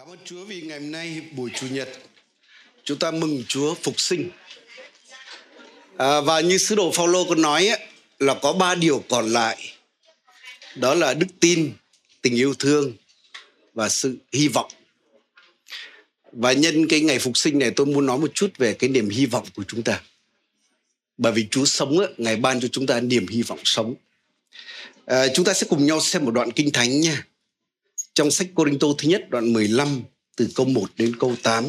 Cảm ơn Chúa vì ngày hôm nay buổi Chủ nhật chúng ta mừng Chúa phục sinh. À, và như sứ đồ Phaolô có nói ấy, là có ba điều còn lại. Đó là đức tin, tình yêu thương và sự hy vọng. Và nhân cái ngày phục sinh này tôi muốn nói một chút về cái niềm hy vọng của chúng ta. Bởi vì Chúa sống, ấy, Ngài ban cho chúng ta niềm hy vọng sống. À, chúng ta sẽ cùng nhau xem một đoạn kinh thánh nha trong sách Cô Tô thứ nhất đoạn 15 từ câu 1 đến câu 8.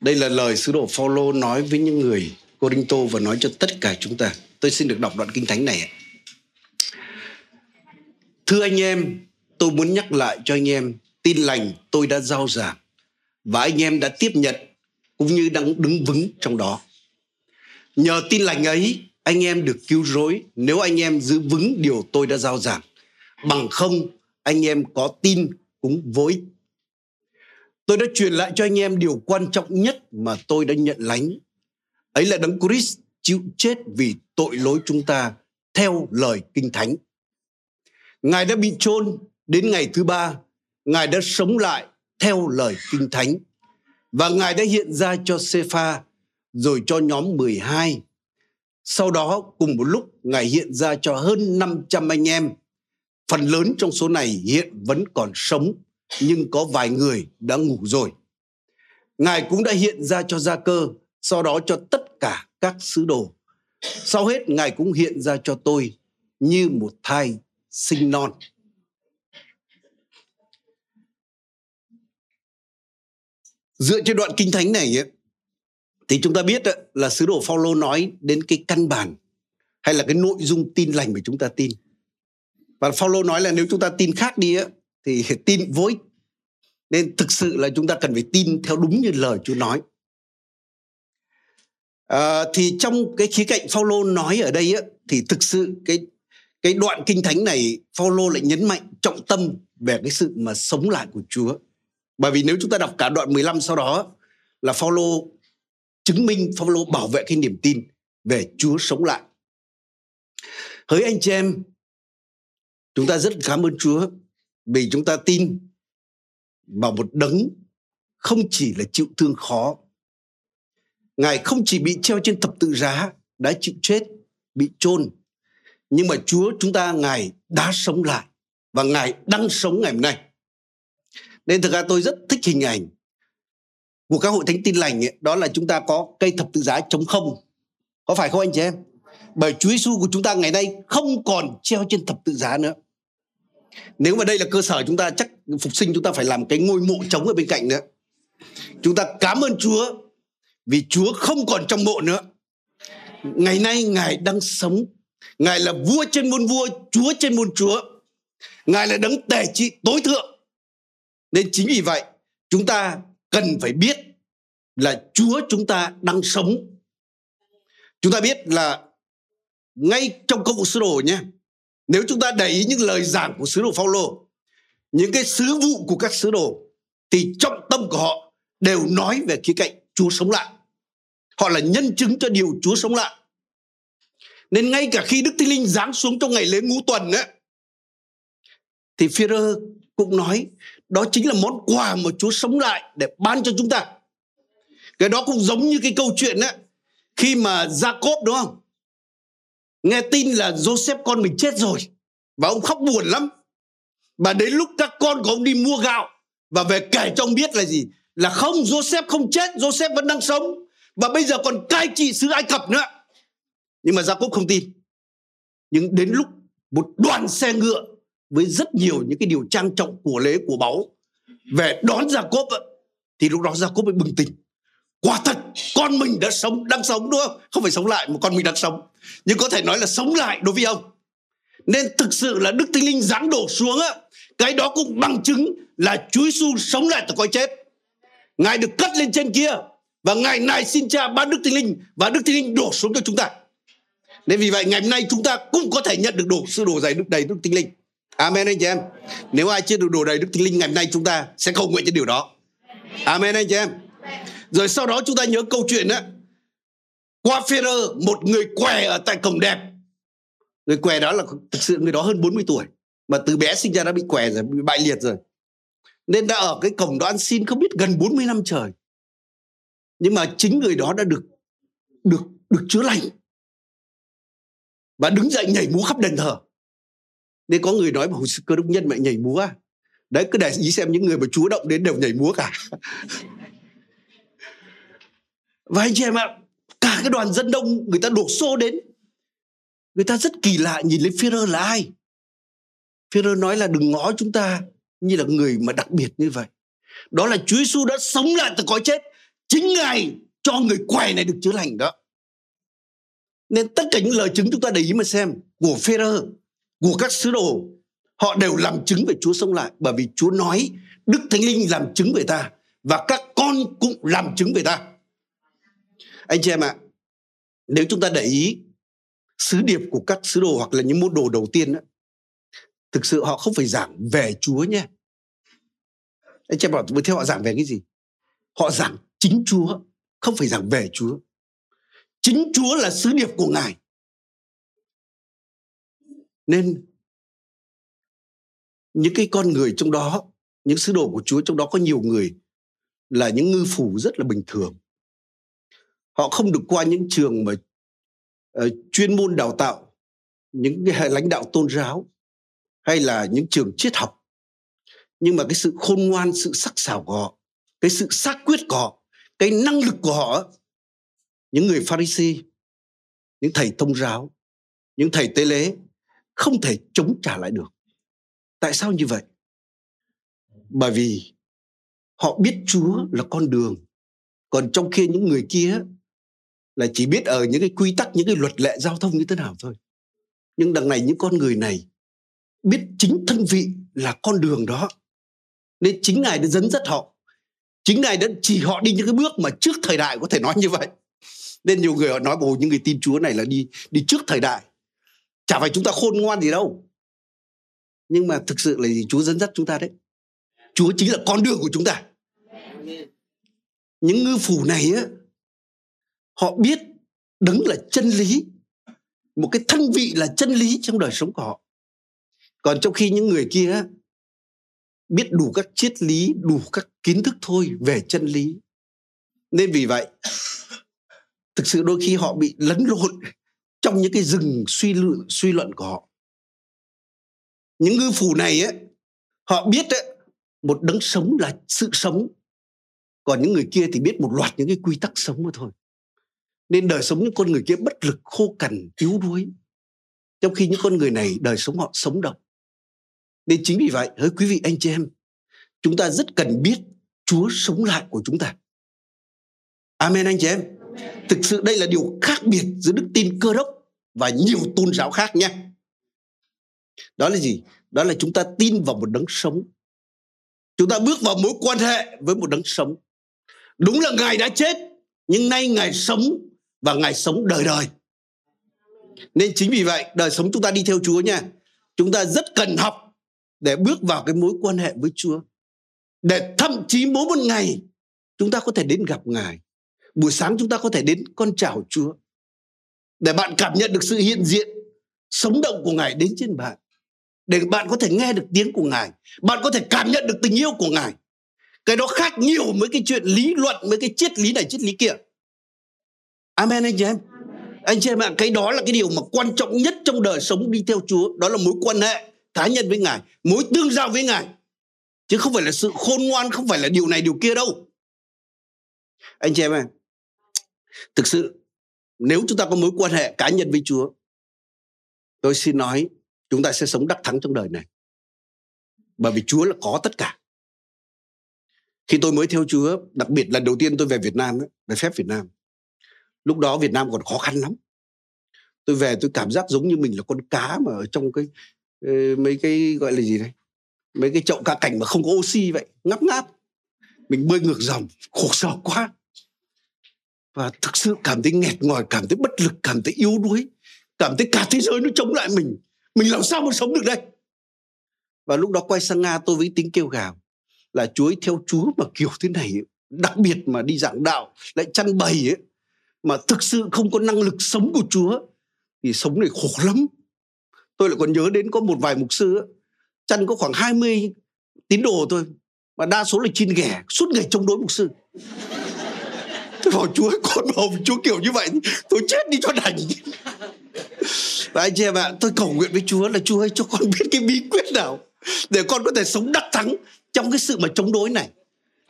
Đây là lời sứ đồ Phaolô nói với những người Cô Tô và nói cho tất cả chúng ta. Tôi xin được đọc đoạn kinh thánh này. Thưa anh em, tôi muốn nhắc lại cho anh em tin lành tôi đã giao giảng và anh em đã tiếp nhận cũng như đang đứng vững trong đó. Nhờ tin lành ấy, anh em được cứu rỗi nếu anh em giữ vững điều tôi đã giao giảng. Bằng không, anh em có tin cũng vối. Tôi đã truyền lại cho anh em điều quan trọng nhất mà tôi đã nhận lánh. Ấy là đấng Christ chịu chết vì tội lỗi chúng ta theo lời kinh thánh. Ngài đã bị chôn đến ngày thứ ba, Ngài đã sống lại theo lời kinh thánh và Ngài đã hiện ra cho Sepha rồi cho nhóm 12. Sau đó cùng một lúc Ngài hiện ra cho hơn 500 anh em Phần lớn trong số này hiện vẫn còn sống, nhưng có vài người đã ngủ rồi. Ngài cũng đã hiện ra cho Gia Cơ, sau đó cho tất cả các sứ đồ. Sau hết, Ngài cũng hiện ra cho tôi như một thai sinh non. Dựa trên đoạn kinh thánh này ấy, thì chúng ta biết là sứ đồ Phaolô nói đến cái căn bản hay là cái nội dung tin lành mà chúng ta tin và Paulo nói là nếu chúng ta tin khác đi á thì tin vô ích. Nên thực sự là chúng ta cần phải tin theo đúng như lời Chúa nói. À, thì trong cái khía cạnh Paulo nói ở đây á thì thực sự cái cái đoạn kinh thánh này Paulo lại nhấn mạnh trọng tâm về cái sự mà sống lại của Chúa. Bởi vì nếu chúng ta đọc cả đoạn 15 sau đó là Paulo chứng minh Paulo bảo vệ cái niềm tin về Chúa sống lại. Hỡi anh chị em Chúng ta rất cảm ơn Chúa vì chúng ta tin vào một đấng không chỉ là chịu thương khó. Ngài không chỉ bị treo trên thập tự giá, đã chịu chết, bị chôn nhưng mà Chúa chúng ta Ngài đã sống lại và Ngài đang sống ngày hôm nay. Nên thực ra tôi rất thích hình ảnh của các hội thánh tin lành ấy, đó là chúng ta có cây thập tự giá chống không. Có phải không anh chị em? Bởi Chúa Giêsu của chúng ta ngày nay không còn treo trên thập tự giá nữa nếu mà đây là cơ sở chúng ta, chắc phục sinh chúng ta phải làm cái ngôi mộ trống ở bên cạnh nữa. Chúng ta cảm ơn chúa vì chúa không còn trong mộ nữa. Ngày nay ngài đang sống. Ngài là vua trên muôn vua, chúa trên muôn chúa. Ngài là đấng tề trị tối thượng. Nên chính vì vậy, chúng ta cần phải biết là chúa chúng ta đang sống. Chúng ta biết là ngay trong công vụ sứ đồ nhé nếu chúng ta để ý những lời giảng của sứ đồ Phaolô, những cái sứ vụ của các sứ đồ thì trọng tâm của họ đều nói về khía cạnh Chúa sống lại. Họ là nhân chứng cho điều Chúa sống lại. Nên ngay cả khi Đức Thánh Linh giáng xuống trong ngày lễ ngũ tuần ấy, thì Führer cũng nói đó chính là món quà mà Chúa sống lại để ban cho chúng ta. Cái đó cũng giống như cái câu chuyện ấy, khi mà Jacob đúng không? Nghe tin là Joseph con mình chết rồi. Và ông khóc buồn lắm. Và đến lúc các con của ông đi mua gạo, và về kể cho ông biết là gì? Là không, Joseph không chết, Joseph vẫn đang sống. Và bây giờ còn cai trị xứ Ai Cập nữa. Nhưng mà Jacob không tin. Nhưng đến lúc một đoàn xe ngựa với rất nhiều những cái điều trang trọng của lễ của báu về đón Jacob thì lúc đó Jacob mới bừng tỉnh quả thật, con mình đã sống, đang sống, đúng không? Không phải sống lại mà con mình đang sống. Nhưng có thể nói là sống lại đối với ông. Nên thực sự là đức thánh linh giáng đổ xuống á, cái đó cũng bằng chứng là chúa giêsu sống lại từ cõi chết. Ngài được cất lên trên kia và ngày này xin cha ban đức thánh linh và đức thánh linh đổ xuống cho chúng ta. Nên vì vậy, ngày hôm nay chúng ta cũng có thể nhận được đổ sự đổ đầy đức đầy đức thánh linh. Amen, anh chị em. Nếu ai chưa được đổ đầy đức thánh linh, ngày hôm nay chúng ta sẽ cầu nguyện cho điều đó. Amen, anh chị em rồi sau đó chúng ta nhớ câu chuyện á. Qua phêrô một người què ở tại cổng đẹp. Người què đó là thực sự người đó hơn 40 tuổi, mà từ bé sinh ra đã bị què rồi, bị bại liệt rồi. Nên đã ở cái cổng đó ăn xin không biết gần 40 năm trời. Nhưng mà chính người đó đã được được được chữa lành. Và đứng dậy nhảy múa khắp đền thờ. Nên có người nói mà hồi cơ đốc nhân mẹ nhảy múa đấy, cứ để ý xem những người mà chúa động đến đều nhảy múa cả. và anh chị em ạ, cả cái đoàn dân đông người ta đổ xô đến. Người ta rất kỳ lạ nhìn lên Führer là ai? Führer nói là đừng ngó chúng ta như là người mà đặc biệt như vậy. Đó là Chúa Giêsu đã sống lại từ cõi chết. Chính ngài cho người què này được chữa lành đó. Nên tất cả những lời chứng chúng ta để ý mà xem của Führer, của các sứ đồ, họ đều làm chứng về Chúa sống lại bởi vì Chúa nói Đức Thánh Linh làm chứng về ta và các con cũng làm chứng về ta. Anh chị em ạ, nếu chúng ta để ý sứ điệp của các sứ đồ hoặc là những môn đồ đầu tiên đó, thực sự họ không phải giảng về Chúa nhé. Anh chị em bảo theo họ giảng về cái gì? Họ giảng chính Chúa, không phải giảng về Chúa. Chính Chúa là sứ điệp của Ngài. Nên những cái con người trong đó những sứ đồ của Chúa trong đó có nhiều người là những ngư phủ rất là bình thường họ không được qua những trường mà uh, chuyên môn đào tạo những cái lãnh đạo tôn giáo hay là những trường triết học. Nhưng mà cái sự khôn ngoan sự sắc sảo của họ cái sự xác quyết của họ cái năng lực của họ những người pharisee những thầy thông giáo những thầy tế lễ không thể chống trả lại được. Tại sao như vậy? Bởi vì họ biết chúa là con đường. Còn trong khi những người kia là chỉ biết ở những cái quy tắc, những cái luật lệ giao thông như thế nào thôi. Nhưng đằng này những con người này biết chính thân vị là con đường đó. Nên chính ngài đã dẫn dắt họ. Chính ngài đã chỉ họ đi những cái bước mà trước thời đại có thể nói như vậy. Nên nhiều người họ nói bồ những người tin chúa này là đi đi trước thời đại. Chả phải chúng ta khôn ngoan gì đâu. Nhưng mà thực sự là gì? Chúa dẫn dắt chúng ta đấy. Chúa chính là con đường của chúng ta. Những ngư phủ này á họ biết đứng là chân lý một cái thân vị là chân lý trong đời sống của họ. Còn trong khi những người kia biết đủ các triết lý đủ các kiến thức thôi về chân lý. Nên vì vậy thực sự đôi khi họ bị lẫn lộn trong những cái rừng suy luận suy luận của họ. Những ngư phủ này ấy, họ biết ấy, một đấng sống là sự sống. Còn những người kia thì biết một loạt những cái quy tắc sống mà thôi nên đời sống những con người kia bất lực khô cằn yếu đuối. Trong khi những con người này đời sống họ sống động. Nên chính vì vậy hỡi quý vị anh chị em chúng ta rất cần biết chúa sống lại của chúng ta. Amen anh chị em. Thực sự đây là điều khác biệt giữa đức tin cơ đốc và nhiều tôn giáo khác nhé đó là gì? Đó là chúng ta tin vào một đấng sống. Chúng ta bước vào mối quan hệ với một đấng sống. Đúng là ngài đã chết nhưng nay ngài sống và ngài sống đời đời. Nên chính vì vậy, đời sống chúng ta đi theo chúa nha. Chúng ta rất cần học để bước vào cái mối quan hệ với chúa. Để thậm chí mỗi một ngày, chúng ta có thể đến gặp ngài. Buổi sáng chúng ta có thể đến con chào chúa. Để bạn cảm nhận được sự hiện diện, sống động của ngài đến trên bạn. Để bạn có thể nghe được tiếng của ngài. Bạn có thể cảm nhận được tình yêu của ngài. Cái đó khác nhiều với cái chuyện lý luận, với cái triết lý này, triết lý kia amen anh chị em. Anh chị em ạ, cái đó là cái điều mà quan trọng nhất trong đời sống đi theo chúa. Đó là mối quan hệ cá nhân với ngài, mối tương giao với ngài. Chứ không phải là sự khôn ngoan, không phải là điều này, điều kia đâu. Anh chị em ạ, thực sự nếu chúng ta có mối quan hệ cá nhân với chúa, tôi xin nói chúng ta sẽ sống đắc thắng trong đời này. Bởi vì chúa là có tất cả. Khi tôi mới theo chúa, đặc biệt lần đầu tiên tôi về việt nam về phép việt nam lúc đó việt nam còn khó khăn lắm. Tôi về tôi cảm giác giống như mình là con cá mà ở trong cái ờ, mấy cái, gọi là gì đấy mấy cái chậu cá cảnh mà không có oxy vậy, ngáp ngáp. Mình bơi ngược dòng, khổ sở quá. Và thực sự cảm thấy nghẹt ngòi, cảm thấy bất lực, cảm thấy yếu đuối, cảm thấy cả thế giới nó chống lại mình. Mình làm sao mà sống được đây? Và lúc đó quay sang nga, tôi với tiếng kêu gào là chúa theo chúa mà kiểu thế này đặc biệt mà đi giảng đạo, lại chăn bầy ấy mà thực sự không có năng lực sống của chúa thì sống này khổ lắm. Tôi lại còn nhớ đến có một vài mục sư chăn có khoảng 20 tín đồ thôi, mà đa số là chín ghẻ, suốt ngày chống đối mục sư. Tôi bảo, chúa con bảo chúa kiểu như vậy, tôi chết đi cho đành. Và anh chị em ạ, tôi cầu nguyện với chúa là chúa ơi, cho con biết cái bí quyết nào để con có thể sống đắc thắng trong cái sự mà chống đối này,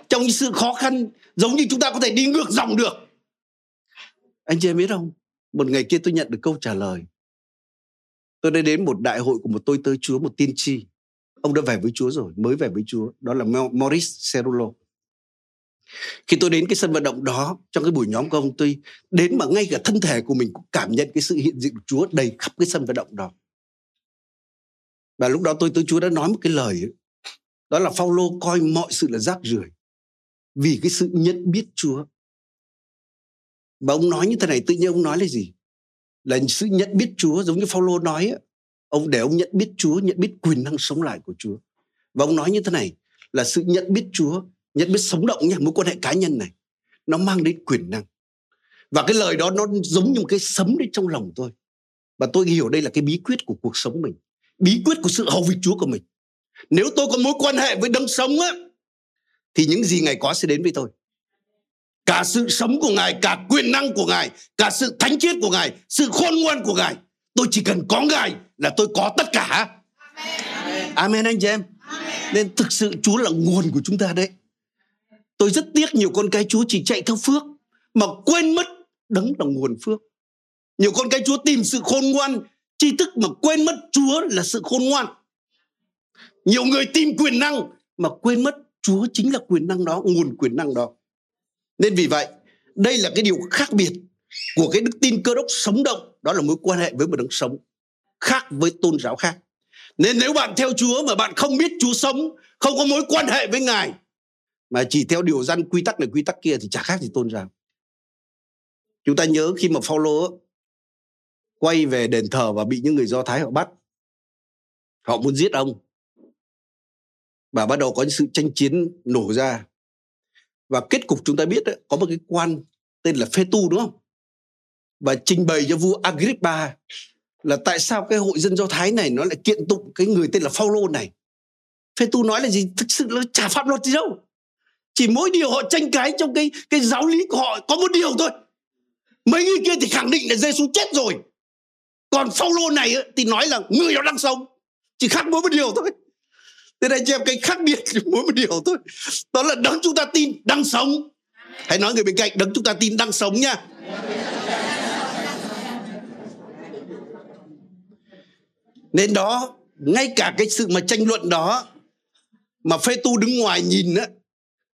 trong cái sự khó khăn giống như chúng ta có thể đi ngược dòng được anh chị em biết không? Một ngày kia tôi nhận được câu trả lời. Tôi đã đến một đại hội của một tôi tới chúa một tiên tri. Ông đã về với chúa rồi mới về với chúa. Đó là Maurice Cerullo. khi tôi đến cái sân vận động đó trong cái buổi nhóm của ông tôi đến mà ngay cả thân thể của mình cũng cảm nhận cái sự hiện diện của Chúa đầy khắp cái sân vận động đó. Và lúc đó tôi tới Chúa đã nói một cái lời ấy, đó là Phaolô coi mọi sự là rác rưởi vì cái sự nhận biết Chúa mà ông nói như thế này tự nhiên ông nói là gì? Là sự nhận biết Chúa giống như Phaolô nói ấy, ông để ông nhận biết Chúa nhận biết quyền năng sống lại của Chúa. Và ông nói như thế này là sự nhận biết Chúa nhận biết sống động nha mối quan hệ cá nhân này nó mang đến quyền năng. Và cái lời đó nó giống như một cái sấm đến trong lòng tôi. Và tôi hiểu đây là cái bí quyết của cuộc sống mình bí quyết của sự hầu việc Chúa của mình. Nếu tôi có mối quan hệ với đấng sống á thì những gì ngài có sẽ đến với tôi cả sự sống của ngài cả quyền năng của ngài cả sự thánh khiết của ngài sự khôn ngoan của ngài. Tôi chỉ cần có ngài là tôi có tất cả. Amen, amen anh chị em. Amen. nên thực sự chúa là nguồn của chúng ta đấy. Tôi rất tiếc nhiều con cái chúa chỉ chạy theo phước mà quên mất đấng là nguồn phước. Nhiều con cái chúa tìm sự khôn ngoan tri thức mà quên mất chúa là sự khôn ngoan. Nhiều người tìm quyền năng mà quên mất chúa chính là quyền năng đó nguồn quyền năng đó nên vì vậy, đây là cái điều khác biệt của cái đức tin cơ đốc sống động, đó là mối quan hệ với một đấng sống khác với tôn giáo khác. Nên nếu bạn theo chúa mà bạn không biết chúa sống, không có mối quan hệ với ngài, mà chỉ theo điều dân quy tắc này, quy tắc kia thì chả khác gì tôn giáo. Chúng ta nhớ khi mà Phaolô quay về đền thờ và bị những người do thái họ bắt, họ muốn giết ông. Và bắt đầu có những sự tranh chiến nổ ra và kết cục chúng ta biết đấy, có một cái quan tên là phê tu đúng không? Và trình bày cho vua Agrippa là tại sao cái hội dân do thái này nó lại kiện tụng cái người tên là Phaolô này. Phê tu nói là gì? Thực sự là chả pháp luật gì đâu. Chỉ mỗi điều họ tranh cãi trong cái cái giáo lý của họ có một điều thôi. Mấy người kia thì khẳng định là Giêsu chết rồi. Còn Phaolô này thì nói là người đó đang sống. Chỉ khác mỗi một điều thôi thế anh chị em, cái khác biệt mỗi một điều thôi. Đó là đấng chúng ta tin đang sống. Hãy nói người bên cạnh, đấng chúng ta tin đang sống nha. Nên đó, ngay cả cái sự mà tranh luận đó mà phê tu đứng ngoài nhìn á,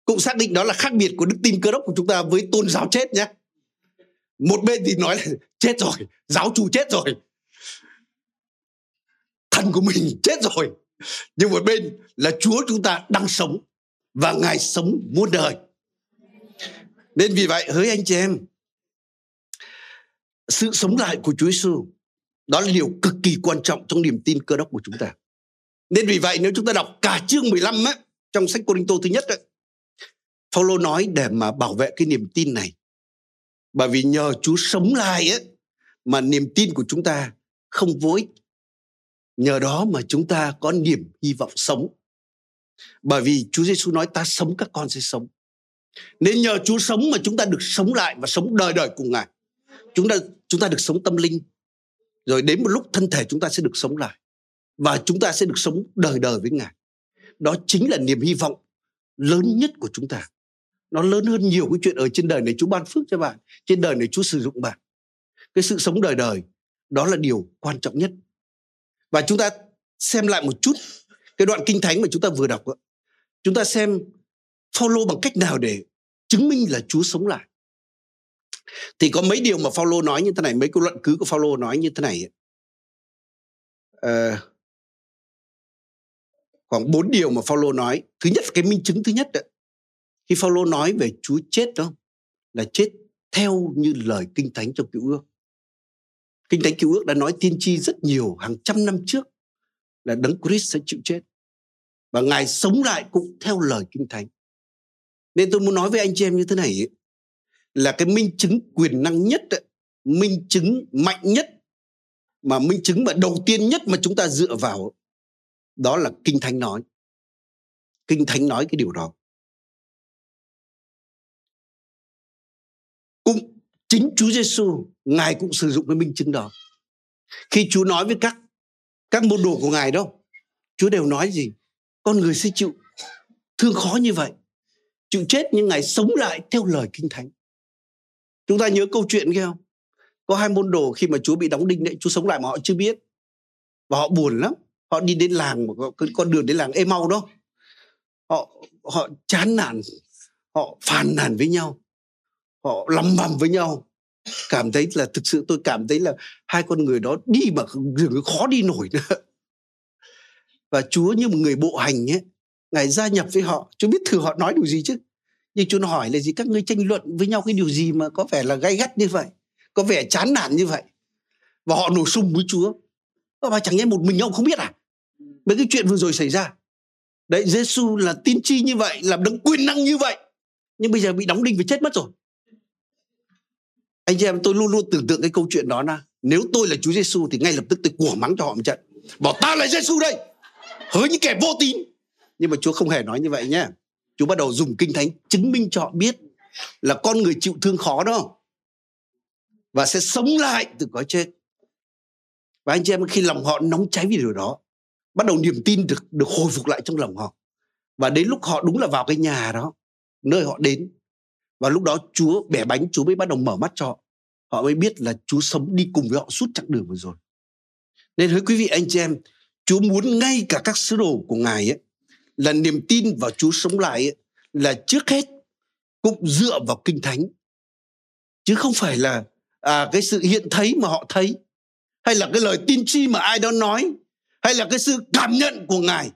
cũng xác định đó là khác biệt của đức tin cơ đốc của chúng ta với tôn giáo chết nhé một bên thì nói là chết rồi, giáo chủ chết rồi. Thần của mình chết rồi nhưng một bên là chúa chúng ta đang sống và ngài sống muôn đời nên vì vậy hỡi anh chị em sự sống lại của Chúa Giêsu đó là điều cực kỳ quan trọng trong niềm tin cơ đốc của chúng ta. Nên vì vậy nếu chúng ta đọc cả chương 15 á, trong sách Cô Tô thứ nhất ấy, Phaolô nói để mà bảo vệ cái niềm tin này. Bởi vì nhờ Chúa sống lại ấy, mà niềm tin của chúng ta không vô ích. Nhờ đó mà chúng ta có niềm hy vọng sống. Bởi vì Chúa Giêsu nói ta sống, các con sẽ sống. Nên nhờ Chúa sống mà chúng ta được sống lại và sống đời đời cùng Ngài. Chúng ta chúng ta được sống tâm linh. Rồi đến một lúc thân thể chúng ta sẽ được sống lại. Và chúng ta sẽ được sống đời đời với Ngài. Đó chính là niềm hy vọng lớn nhất của chúng ta nó lớn hơn nhiều cái chuyện ở trên đời này Chúa ban phước cho bạn, trên đời này Chúa sử dụng bạn cái sự sống đời đời, đó là điều quan trọng nhất và chúng ta xem lại một chút cái đoạn kinh thánh mà chúng ta vừa đọc chúng ta xem Phaolô bằng cách nào để chứng minh là Chúa sống lại. Thì có mấy điều mà Phaolô nói như thế này mấy cái luận cứ của Phaolô nói như thế này à, khoảng bốn điều mà Phaolô nói. Thứ nhất cái minh chứng thứ nhất đó, khi Phaolô nói về Chúa chết đó là chết theo như lời kinh thánh trong cựu ước kinh thánh cựu ước đã nói tiên tri rất nhiều hàng trăm năm trước là đấng Christ sẽ chịu chết. Và ngài sống lại cũng theo lời kinh thánh. Nên tôi muốn nói với anh chị em như thế này ấy, là cái minh chứng quyền năng nhất ấy, minh chứng mạnh nhất mà minh chứng mà đầu tiên nhất mà chúng ta dựa vào đó là kinh thánh nói. Kinh thánh nói cái điều đó. Chính Chúa Giêsu ngài cũng sử dụng cái minh chứng đó. Khi Chúa nói với các các môn đồ của ngài đó, Chúa đều nói gì? Con người sẽ chịu thương khó như vậy, chịu chết nhưng ngài sống lại theo lời kinh thánh. Chúng ta nhớ câu chuyện kia không? Có hai môn đồ khi mà Chúa bị đóng đinh đấy, Chúa sống lại mà họ chưa biết. Và họ buồn lắm, họ đi đến làng một con đường đến làng emau đó. Họ họ chán nản, họ phàn nàn với nhau họ lầm bầm với nhau. Cảm thấy là thực sự tôi cảm thấy là hai con người đó đi mà dường khó đi nổi nữa. Và Chúa như một người bộ hành ấy, ngài gia nhập với họ. Chúa biết thử họ nói điều gì chứ? Nhưng Chúa hỏi là gì? Các ngươi tranh luận với nhau cái điều gì mà có vẻ là gay gắt như vậy? Có vẻ chán nản như vậy? Và họ nổ sung với Chúa. Và chẳng nhẽ một mình ông không biết à? Mấy cái chuyện vừa rồi xảy ra. Đấy Giêsu là tiên tri như vậy làm đấng quyền năng như vậy. Nhưng bây giờ bị đóng đinh và chết mất rồi anh chị em, tôi luôn luôn tưởng tượng cái câu chuyện đó là nếu tôi là Chúa Giêsu thì ngay lập tức tôi của mắng cho họ một trận. Bảo, ta là Giêsu đây hỡi những kẻ vô tín. Nhưng mà Chúa không hề nói như vậy nhé Chúa bắt đầu dùng kinh thánh chứng minh cho họ biết là con người chịu thương khó đó và sẽ sống lại từ cõi chết. Và anh chị em, khi lòng họ nóng cháy vì điều đó, bắt đầu niềm tin được được hồi phục lại trong lòng họ. Và đến lúc họ đúng là vào cái nhà đó, nơi họ đến và lúc đó Chúa bẻ bánh Chúa mới bắt đầu mở mắt cho họ. Họ mới biết là Chúa sống đi cùng với họ suốt chặng đường vừa rồi. Nên hỡi quý vị anh chị em Chúa muốn ngay cả các sứ đồ của Ngài ấy là niềm tin vào Chúa sống lại ấy, là trước hết cũng dựa vào kinh thánh. Chứ không phải là à, cái sự hiện thấy mà họ thấy hay là cái lời tin tri mà ai đó nói hay là cái sự cảm nhận của ngài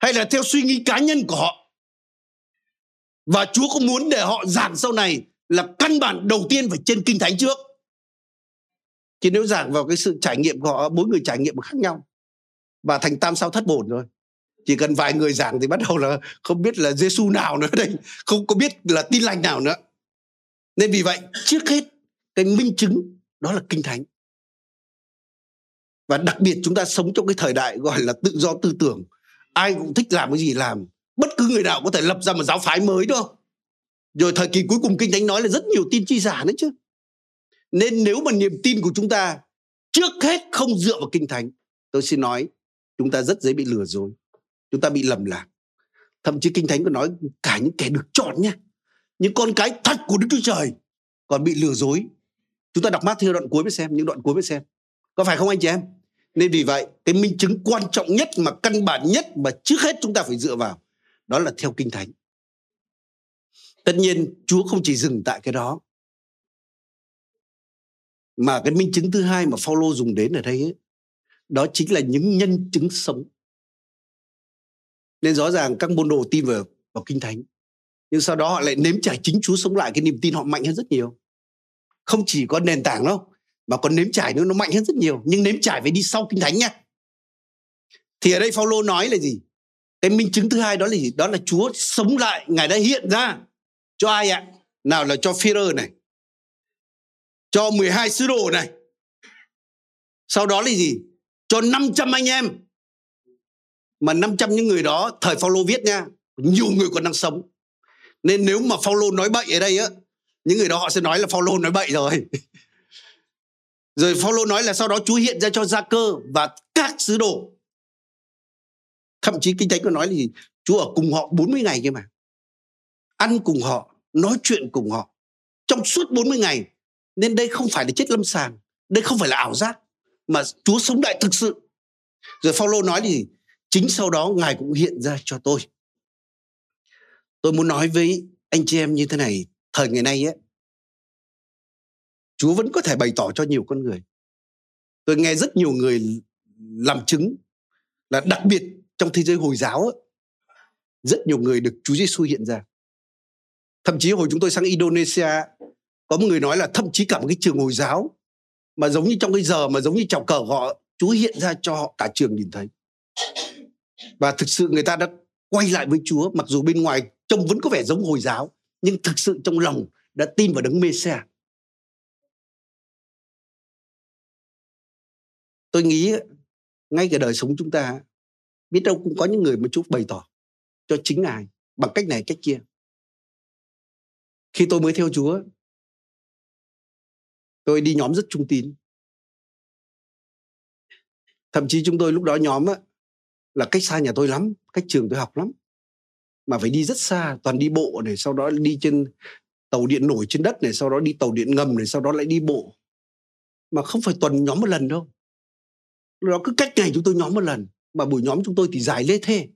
hay là theo suy nghĩ cá nhân của họ và chúa cũng muốn để họ giảng sau này là căn bản đầu tiên phải trên kinh thánh trước. Chứ nếu giảng vào cái sự trải nghiệm của họ mỗi người trải nghiệm khác nhau. Và thành tam sao thất bổn rồi. Chỉ cần vài người giảng thì bắt đầu là không biết là Giêsu nào nữa đây. Không có biết là tin lành nào nữa. Nên vì vậy, trước hết, cái minh chứng, đó là kinh thánh. Và đặc biệt chúng ta sống trong cái thời đại gọi là tự do tư tưởng. Ai cũng thích làm cái gì làm bất cứ người nào có thể lập ra một giáo phái mới đâu rồi thời kỳ cuối cùng kinh thánh nói là rất nhiều tin chi giả nữa chứ. Nên nếu mà niềm tin của chúng ta trước hết không dựa vào kinh thánh, tôi xin nói, chúng ta rất dễ bị lừa dối, chúng ta bị lầm lạc. Thậm chí kinh thánh có nói cả những kẻ được chọn nhé những con cái thật của đức chúa trời còn bị lừa dối. Chúng ta đọc mát theo đoạn cuối mới xem, những đoạn cuối mới xem. Có phải không anh chị em? Nên vì vậy, cái minh chứng quan trọng nhất mà căn bản nhất mà trước hết chúng ta phải dựa vào đó là theo kinh thánh. Tất nhiên chúa không chỉ dừng tại cái đó. Mà cái minh chứng thứ hai mà Phaolô dùng đến ở đây ấy, đó chính là những nhân chứng sống. Nên rõ ràng các môn đồ tin vào vào kinh thánh nhưng sau đó họ lại nếm trải chính Chúa sống lại cái niềm tin họ mạnh hơn rất nhiều. Không chỉ có nền tảng đâu mà còn nếm trải nữa nó mạnh hơn rất nhiều. Nhưng nếm trải phải đi sau kinh thánh nha thì ở đây Phaolô nói là gì? Cái minh chứng thứ hai đó là gì? Đó là Chúa sống lại, ngài đã hiện ra cho ai ạ? Nào là cho Führer này, cho 12 sứ đồ này. Sau đó là gì? Cho 500 anh em. Mà 500 những người đó, thời Phaolô viết nha, nhiều người còn đang sống. Nên nếu mà Phaolô nói bậy ở đây á, những người đó họ sẽ nói là Phaolô nói bậy rồi. Rồi Phaolô nói là sau đó Chúa hiện ra cho Gia Cơ và các sứ đồ thậm chí kinh thánh có nói là gì? Chúa ở cùng họ 40 ngày kia mà. Ăn cùng họ, nói chuyện cùng họ. Trong suốt 40 ngày, nên đây không phải là chết lâm sàng, đây không phải là ảo giác, mà Chúa sống lại thực sự. Rồi Phaolô nói gì? Chính sau đó ngài cũng hiện ra cho tôi. Tôi muốn nói với anh chị em như thế này, thời ngày nay ấy Chúa vẫn có thể bày tỏ cho nhiều con người. Tôi nghe rất nhiều người làm chứng là đặc biệt trong thế giới hồi giáo ấy, rất nhiều người được Chúa Giêsu hiện ra. Thậm chí hồi chúng tôi sang Indonesia có một người nói là thậm chí cả một cái trường hồi giáo mà giống như trong cái giờ mà giống như chào cờ họ Chúa hiện ra cho họ cả trường nhìn thấy. Và thực sự người ta đã quay lại với Chúa mặc dù bên ngoài trông vẫn có vẻ giống hồi giáo nhưng thực sự trong lòng đã tin vào đấng Mêsia tôi nghĩ ngay cả đời sống chúng ta biết đâu cũng có những người mà Chúa bày tỏ cho chính ngài bằng cách này cách kia. Khi tôi mới theo chúa tôi đi nhóm rất trung tín. Thậm chí chúng tôi lúc đó nhóm á, là cách xa nhà tôi lắm cách trường tôi học lắm mà phải đi rất xa toàn đi bộ này sau đó đi trên tàu điện nổi trên đất này sau đó đi tàu điện ngầm này sau đó lại đi bộ. Mà không phải tuần nhóm một lần đâu. Đó cứ cách ngày chúng tôi nhóm một lần mà buổi nhóm chúng tôi thì dài lê thê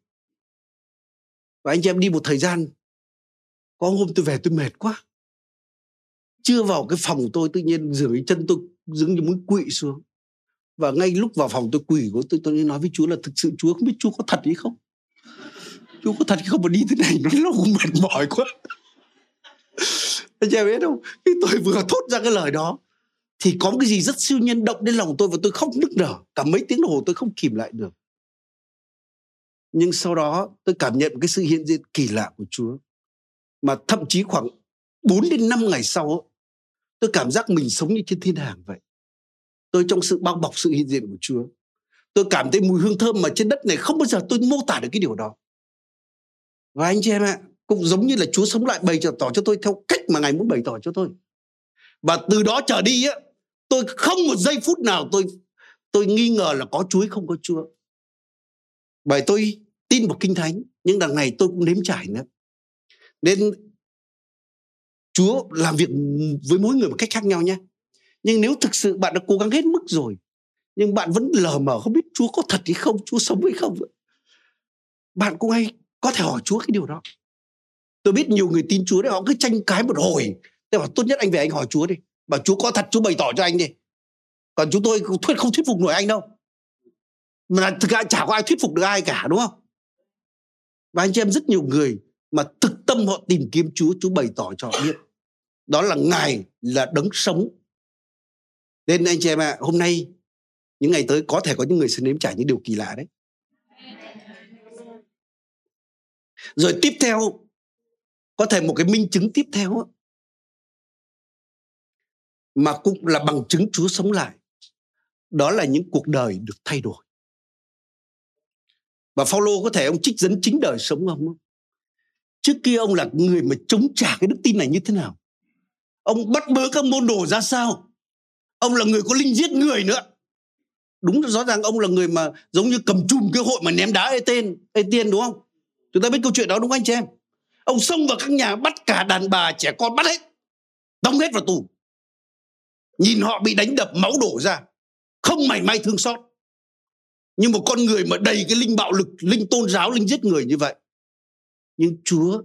và anh chị em đi một thời gian, có hôm tôi về tôi mệt quá. Chưa vào cái phòng tôi, tự nhiên dưới chân tôi dường như muốn quỵ xuống. Và ngay lúc vào phòng tôi quỳ của tôi tôi nói với Chúa là thực sự Chúa không biết Chúa có thật hay không? Chúa có thật hay không mà đi thế này nó lâu mệt mỏi quá. Anh chị biết không? Khi tôi vừa thốt ra cái lời đó, thì có cái gì rất siêu nhân động đến lòng tôi và tôi khóc nức nở. Cả mấy tiếng đồng hồ tôi không kìm lại được nhưng sau đó tôi cảm nhận cái sự hiện diện kỳ lạ của Chúa. Mà thậm chí khoảng 4 đến 5 ngày sau tôi cảm giác mình sống như trên thiên hàng vậy. Tôi trong sự bao bọc sự hiện diện của Chúa. Tôi cảm thấy mùi hương thơm mà trên đất này không bao giờ tôi mô tả được cái điều đó. Và anh chị em ạ, cũng giống như là Chúa sống lại bày tỏ cho tôi theo cách mà Ngài muốn bày tỏ cho tôi. Và từ đó trở đi á, tôi không một giây phút nào tôi tôi nghi ngờ là có Chúa hay không có Chúa bởi tôi tin vào kinh thánh, nhưng đằng này tôi cũng nếm trải nữa. Nên Chúa làm việc với mỗi người một cách khác nhau nhé. Nhưng nếu thực sự bạn đã cố gắng hết mức rồi, nhưng bạn vẫn lờ mờ không biết Chúa có thật hay không, Chúa sống hay không bạn cũng hay có thể hỏi Chúa cái điều đó. Tôi biết nhiều người tin Chúa đấy, họ cứ tranh cái một hồi tôi bảo tốt nhất anh về anh hỏi Chúa đi, bảo Chúa có thật, Chúa bày tỏ cho anh đi. Còn chúng tôi thuyết không thuyết phục nổi anh đâu mà thực ra chả có ai thuyết phục được ai cả đúng không? Và anh chị em rất nhiều người mà thực tâm họ tìm kiếm Chúa Chúa bày tỏ cho họ biết. Đó là ngài là đấng sống. Nên anh chị em ạ à, hôm nay những ngày tới có thể có những người sẽ nếm trải những điều kỳ lạ đấy. Rồi tiếp theo có thể một cái minh chứng tiếp theo mà cũng là bằng chứng Chúa sống lại. Đó là những cuộc đời được thay đổi và Phaolô có thể ông trích dẫn chính đời sống ông trước kia ông là người mà chống trả cái đức tin này như thế nào? Ông bắt bớ các môn đồ ra sao? Ông là người có linh giết người nữa. Đúng rõ ràng ông là người mà giống như cầm chùm cái hội mà ném đá ê tên, ê tiên đúng không? Chúng ta biết câu chuyện đó đúng không anh chị em? Ông xông vào các nhà bắt cả đàn bà trẻ con bắt hết, đóng hết vào tù. Nhìn họ bị đánh đập máu đổ ra, không mảy may thương xót như một con người mà đầy cái linh bạo lực linh tôn giáo linh giết người như vậy nhưng chúa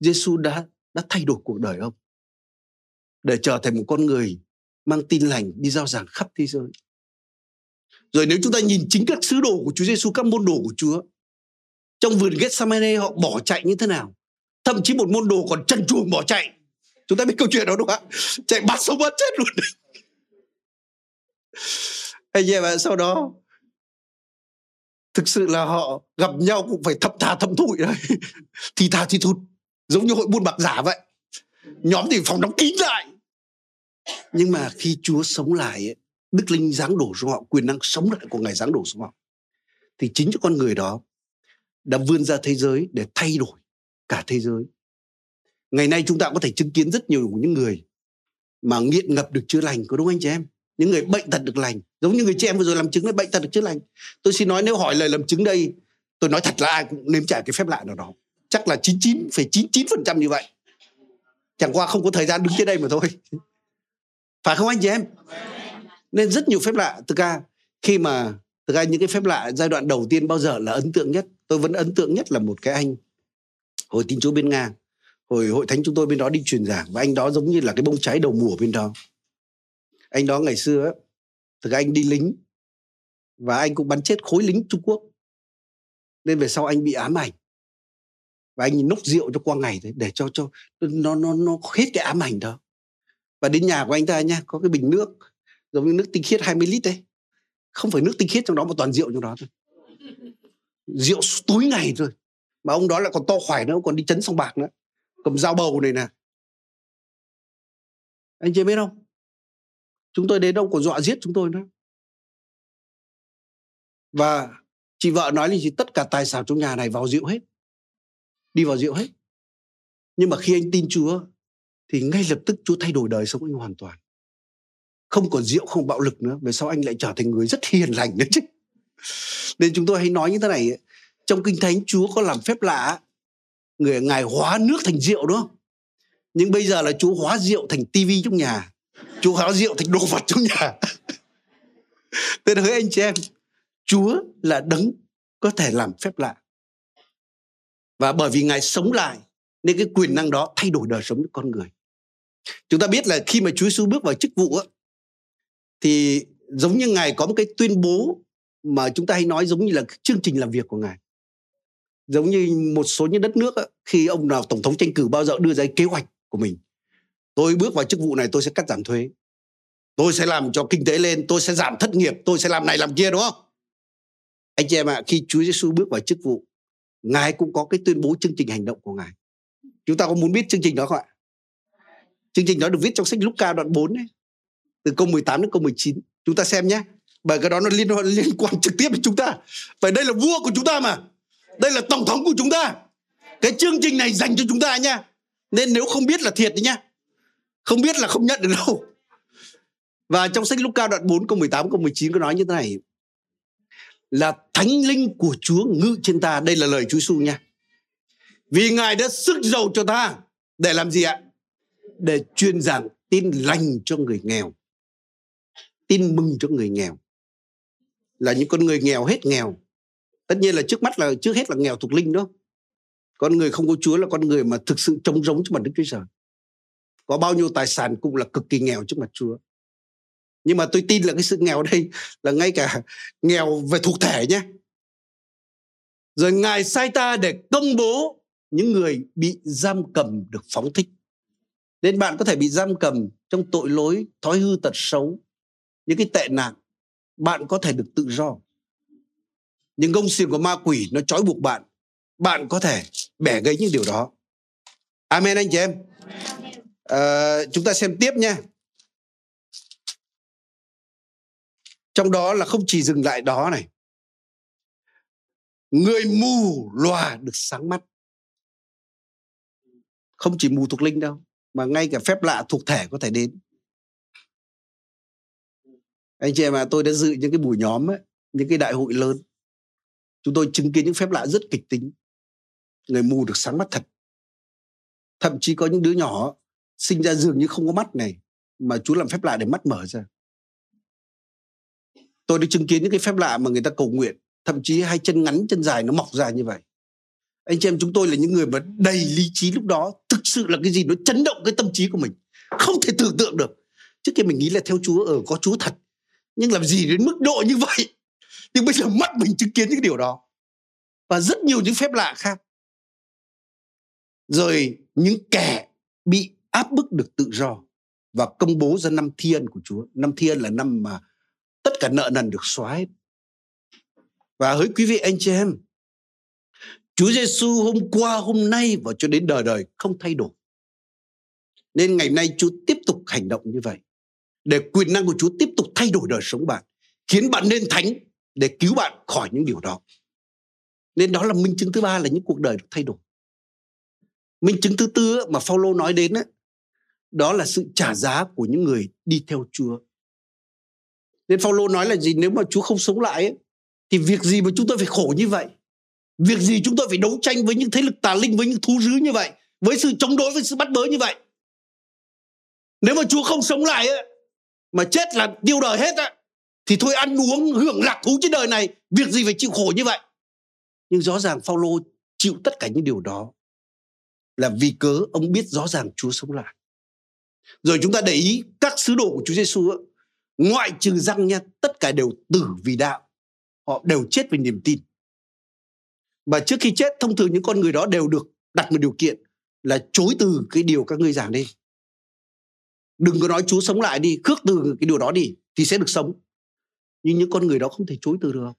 giêsu đã đã thay đổi cuộc đời ông để trở thành một con người mang tin lành đi giao giảng khắp thế giới. Rồi nếu chúng ta nhìn chính các sứ đồ của Chúa Giêsu, các môn đồ của Chúa, trong vườn Gethsemane họ bỏ chạy như thế nào? Thậm chí một môn đồ còn chân chuồng bỏ chạy. Chúng ta biết câu chuyện đó đúng không ạ? Chạy bắt sống bắt chết luôn. Anh em ạ, sau đó thực sự là họ gặp nhau cũng phải thập thà thầm thụi đấy. thì thà thì thụt. Giống như hội buôn bạc giả vậy. Nhóm thì phòng đóng kín lại nhưng mà khi Chúa sống lại ấy, Đức Linh giáng đổ xuống họ quyền năng sống lại của Ngài giáng đổ xuống họ thì chính cho con người đó đã vươn ra thế giới để thay đổi cả thế giới ngày nay chúng ta có thể chứng kiến rất nhiều những người mà nghiện ngập được chữa lành có đúng anh chị em những người bệnh tật được lành. Giống như người chị em vừa rồi làm chứng đấy bệnh tật được chữa lành. Tôi xin nói nếu hỏi lời làm chứng đây tôi nói thật là ai cũng nếm trải cái phép lạ nào đó. Chắc là 99,99% như vậy. Chẳng qua không có thời gian đứng trên đây mà thôi. Phải không anh chị em? Nên rất nhiều phép lạ. Thực ra khi mà thực ra những cái phép lạ giai đoạn đầu tiên bao giờ là ấn tượng nhất? Tôi vẫn ấn tượng nhất là một cái anh hồi tin chúa bên nga. Hồi hội thánh chúng tôi bên đó đi truyền giảng và anh đó giống như là cái bông trái đầu mùa bên đó anh đó ngày xưa thực anh đi lính và anh cũng bắn chết khối lính trung quốc. Nên về sau anh bị ám ảnh. Và anh nốc rượu cho qua ngày để cho cho nó nó nó hết cái ám ảnh đó. Và đến nhà của anh ta nha, có cái bình nước, giống như nước tinh khiết 20 lít đấy. Không phải nước tinh khiết trong đó mà toàn rượu trong đó thôi. Rượu túi ngày rồi mà ông đó lại còn to khỏe nữa còn đi chấn sông bạc nữa. Cầm dao bầu này nè. Anh chị biết không? Chúng tôi đến đâu còn dọa giết chúng tôi nữa và chị vợ nói là gì tất cả tài sản trong nhà này vào rượu hết. Đi vào rượu hết. Nhưng mà khi anh tin chúa, thì ngay lập tức chúa thay đổi đời sống anh hoàn toàn. Không còn rượu, không bạo lực nữa, về sau anh lại trở thành người rất hiền lành nữa chứ. Nên chúng tôi hay nói như thế này, trong kinh thánh chúa có làm phép lạ, người ngài hóa nước thành rượu, đúng không? Nhưng bây giờ là chúa hóa rượu thành tivi trong nhà chúa hóa rượu thành đồ vật trong nhà. Tên hỡi anh chị em chúa là đấng có thể làm phép lạ. Và bởi vì ngài sống lại nên cái quyền năng đó thay đổi đời sống của con người. Chúng ta biết là khi mà chúa giêsu bước vào chức vụ á, thì giống như ngài có một cái tuyên bố mà chúng ta hay nói giống như là chương trình làm việc của ngài. Giống như một số những đất nước khi ông nào tổng thống tranh cử bao giờ đưa ra kế hoạch của mình tôi bước vào chức vụ này tôi sẽ cắt giảm thuế. Tôi sẽ làm cho kinh tế lên tôi sẽ giảm thất nghiệp tôi sẽ làm này làm kia đúng không? Anh chị em ạ à, khi Chúa Giêsu bước vào chức vụ ngài cũng có cái tuyên bố chương trình hành động của ngài. Chúng ta có muốn biết chương trình đó không ạ? Chương trình đó được viết trong sách Luca đoạn 4 ấy, từ câu 18 đến câu 19 chúng ta xem nhé. Bởi cái đó nó liên liên quan trực tiếp đến chúng ta. Bởi đây là vua của chúng ta mà. Đây là tổng thống của chúng ta. Cái chương trình này dành cho chúng ta nha nên nếu không biết là thiệt đấy nha không biết là không nhận được đâu. Và trong sách Luca đoạn 4 câu 18 câu 19 có nói như thế này. Là thánh linh của Chúa ngự trên ta. Đây là lời Chúa Giêsu nha. Vì ngài đã sức giàu cho ta. Để làm gì ạ? Để truyền giảng tin lành cho người nghèo. Tin mừng cho người nghèo. Là những con người nghèo hết nghèo. Tất nhiên là trước mắt là, trước hết là nghèo thuộc linh đó. Con người không có chúa là con người mà thực sự trống rỗng trước mặt đức chúa trời có bao nhiêu tài sản cũng là cực kỳ nghèo trước mặt chúa. Nhưng mà tôi tin là cái sự nghèo đây là ngay cả nghèo về thuộc thể nhé. Rồi ngài sai ta để công bố những người bị giam cầm được phóng thích. Nên bạn có thể bị giam cầm trong tội lỗi, thói hư tật xấu, những cái tệ nạn bạn có thể được tự do. Những gông xiềng của ma quỷ nó trói buộc bạn bạn có thể bẻ gãy những điều đó. Amen anh chị em à, chúng ta xem tiếp nha. Trong đó là không chỉ dừng lại đó này. Người mù lòa được sáng mắt. Không chỉ mù thuộc linh đâu mà ngay cả phép lạ thuộc thể có thể đến. Anh chị em à tôi đã dự những cái buổi nhóm ấy, những cái đại hội lớn. Chúng tôi chứng kiến những phép lạ rất kịch tính. Người mù được sáng mắt thật. Thậm chí có những đứa nhỏ sinh ra dường như không có mắt này, mà chúa làm phép lạ để mắt mở ra. Tôi đã chứng kiến những cái phép lạ mà người ta cầu nguyện, thậm chí hai chân ngắn, chân dài nó mọc ra như vậy. Anh chị em chúng tôi là những người mà đầy lý trí lúc đó, thực sự là cái gì nó chấn động cái tâm trí của mình, không thể tưởng tượng được. Trước kia mình nghĩ là theo chúa ở có chúa thật, nhưng làm gì đến mức độ như vậy? Nhưng bây giờ mắt mình chứng kiến những điều đó, và rất nhiều những phép lạ khác. Rồi những kẻ bị áp bức được tự do và công bố ra năm thiên của Chúa. Năm thiên là năm mà tất cả nợ nần được xóa hết. Và hỡi quý vị anh chị em, Chúa Giêsu hôm qua, hôm nay và cho đến đời đời không thay đổi. Nên ngày nay Chúa tiếp tục hành động như vậy. Để quyền năng của Chúa tiếp tục thay đổi đời sống bạn. Khiến bạn nên thánh để cứu bạn khỏi những điều đó. Nên đó là minh chứng thứ ba là những cuộc đời được thay đổi. Minh chứng thứ tư mà Phaolô nói đến ấy, đó là sự trả giá của những người đi theo Chúa. Nên Phaolô nói là gì nếu mà Chúa không sống lại ấy, thì việc gì mà chúng tôi phải khổ như vậy? Việc gì chúng tôi phải đấu tranh với những thế lực tà linh với những thú dữ như vậy, với sự chống đối với sự bắt bớ như vậy? Nếu mà Chúa không sống lại ấy, mà chết là tiêu đời hết á thì thôi ăn uống hưởng lạc thú trên đời này, việc gì phải chịu khổ như vậy? Nhưng rõ ràng Phaolô chịu tất cả những điều đó là vì cớ ông biết rõ ràng Chúa sống lại. Rồi chúng ta để ý các sứ đồ của Chúa Giêsu ngoại trừ răng nha, tất cả đều tử vì đạo. Họ đều chết vì niềm tin. Và trước khi chết thông thường những con người đó đều được đặt một điều kiện là chối từ cái điều các ngươi giảng đi. Đừng có nói Chúa sống lại đi, khước từ cái điều đó đi thì sẽ được sống. Nhưng những con người đó không thể chối từ được.